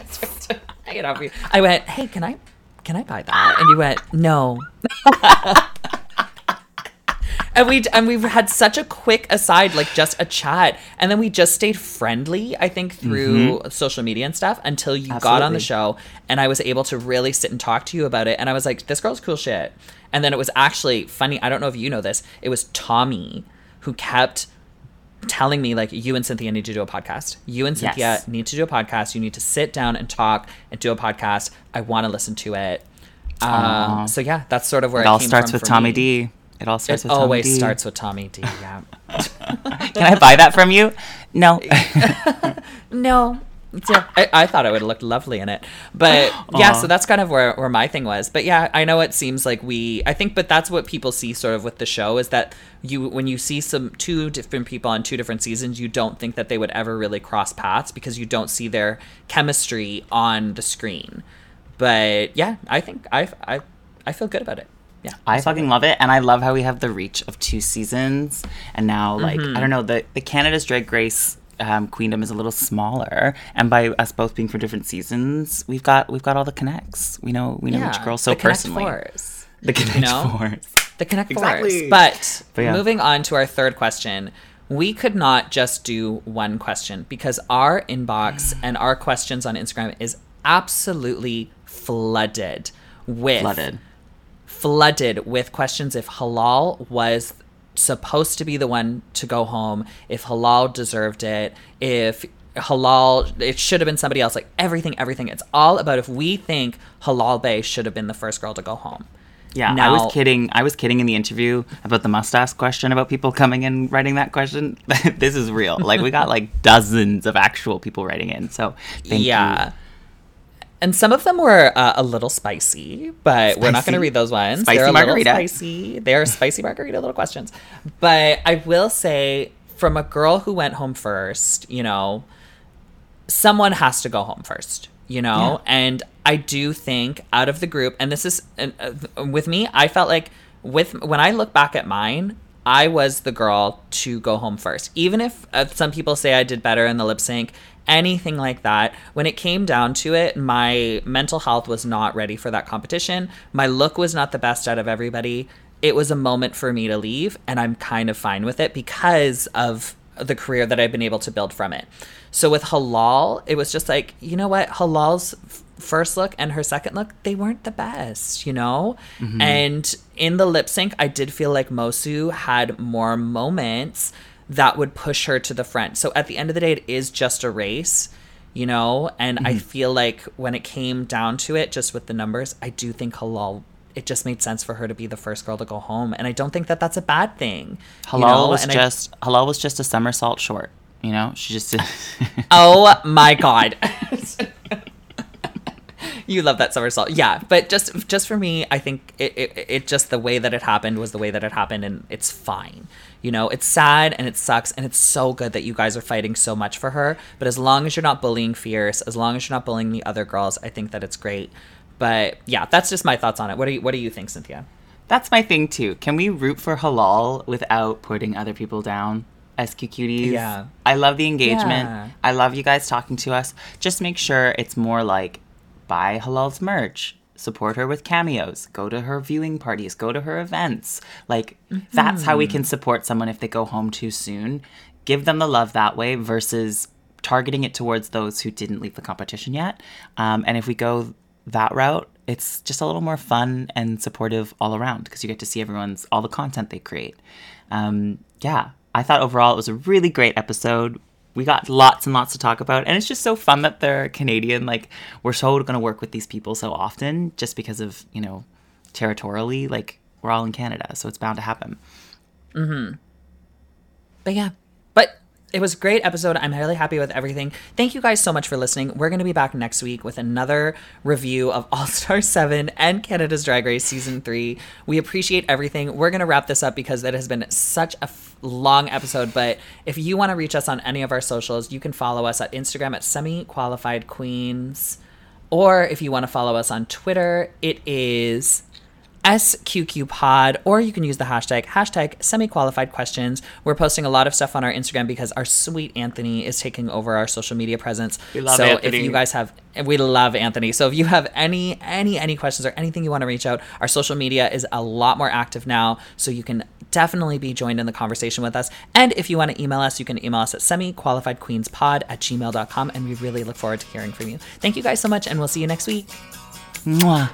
I get off you. I went, hey, can I can I buy that? And you went, no. and we and we've had such a quick aside, like just a chat, and then we just stayed friendly. I think through social media and stuff until you got on the show, and I was able to really sit and talk to you about it. And I was like, this girl's cool shit. And then it was actually funny. I don't know if you know this. It was Tommy who kept telling me like you and Synthia need to do a podcast. You and Synthia Yes. need to do a podcast. You need to sit down and talk and do a podcast. I want to listen to it. Um, so yeah, that's sort of where It it, all came starts from with Tommy me. D. It all starts It with Tommy always D. starts with Tommy D. Yeah. Can I buy that from you? No. no. Yeah, I, I thought it would have looked lovely in it, but yeah. Aw. So that's kind of where, where my thing was. But yeah, I know it seems like we. I think, but that's what people see sort of with the show is that you when you see some two different people on two different seasons, you don't think that they would ever really cross paths because you don't see their chemistry on the screen. But yeah, I think I I I feel good about it. Yeah, I fucking love it, and I love how we have the reach of two seasons, and now like Mm-hmm. I don't know the the Canada's Drag Race um, Queendom is a little smaller, and by us both being for different seasons, we've got we've got all the connects. We know we know yeah. each girl so the Connect personally. Fours. The connect know? force. the Connect Exactly. Fours. But, But yeah. moving on to our third question, we could not just do one question because our inbox and our questions on Instagram is absolutely flooded with Flooded. Flooded with questions if halal was supposed to be the one to go home, if halal deserved it, if halal it should have been somebody else like everything everything it's all about if we think Halal Bae should have been the first girl to go home Yeah, I was kidding. I was kidding in the interview about the mustache question about people coming and writing that question. this is real. Like we got like dozens of actual people writing in. So thank yeah. you. And some of them were uh, a little spicy, but we're not going to read those ones. Spicy They're a margarita. little spicy. They're spicy margarita little questions. But I will say, from a girl who went home first, you know, someone has to go home first, you know? And I do think out of the group, and this is uh, with me, I felt like with when I look back at mine, I was the girl to go home first. Even if uh, some people say I did better in the lip sync, anything like that, when it came down to it, my mental health was not ready for that competition. My look was not the best out of everybody. It was a moment for me to leave, and I'm kind of fine with it because of the career that I've been able to build from it. So with Halal, it was just like, you know what? Halal's first look and her second look, they weren't the best, you know? Mm-hmm. And in the lip sync, I did feel like Moço had more moments that would push her to the front. So at the end of the day, it is just a race, you know? And mm-hmm. I feel like when it came down to it, just with the numbers, I do think Halal. It just made sense for her to be the first girl to go home, and I don't think that that's a bad thing. Halal you know? was and just I, Halal was just a somersault short. You know, she just. oh my god. you love that somersault. Yeah, but just just for me, I think it, it it just the way that it happened was the way that it happened, and it's fine. You know, it's sad and it sucks, and it's so good that you guys are fighting so much for her. But as long as you're not bullying Fierce, as long as you're not bullying the other girls, I think that it's great. But yeah, that's just my thoughts on it. What do you What do you think, Synthia? That's my thing too. Can we root for halal without putting other people down? SQ cuties. Yeah. I love the engagement. Yeah. I love you guys talking to us. Just make sure it's more like buy Halal's merch, support her with cameos, go to her viewing parties, go to her events. Like mm-hmm. that's how we can support someone if they go home too soon. Give them the love that way versus targeting it towards those who didn't leave the competition yet. Um, and if we go that route, it's just a little more fun and supportive all around because you get to see everyone's all the content they create. Um, yeah, I thought overall it was a really great episode we got lots and lots to talk about and it's just so fun that they're canadian like we're so going to work with these people so often just because of you know territorially like we're all in canada so it's bound to happen. Mm-hmm. But yeah but it was a great episode. I'm really happy with everything. Thank you guys so much for listening. We're going to be back next week with another review of All Star 7 and Canada's Drag Race Season 3. We appreciate everything. We're going to wrap this up because it has been such a f- long episode. But if you want to reach us on any of our socials, you can follow us at Instagram at semi qualified queens. Or if you want to follow us on Twitter, it is SQQ Pod, or you can use the hashtag hashtag semi qualified questions. We're posting a lot of stuff on our Instagram because our sweet Anthony is taking over our social media presence. We love so Anthony. if you guys have, we love Anthony. So if you have any any any questions or anything you want to reach out, our social media is a lot more active now, so you can definitely be joined in the conversation with us. And if you want to email us, you can email us at semi qualified queens pod at gmail.com. And we really look forward to hearing from you. Thank you guys so much, and we'll see you next week. Mwah.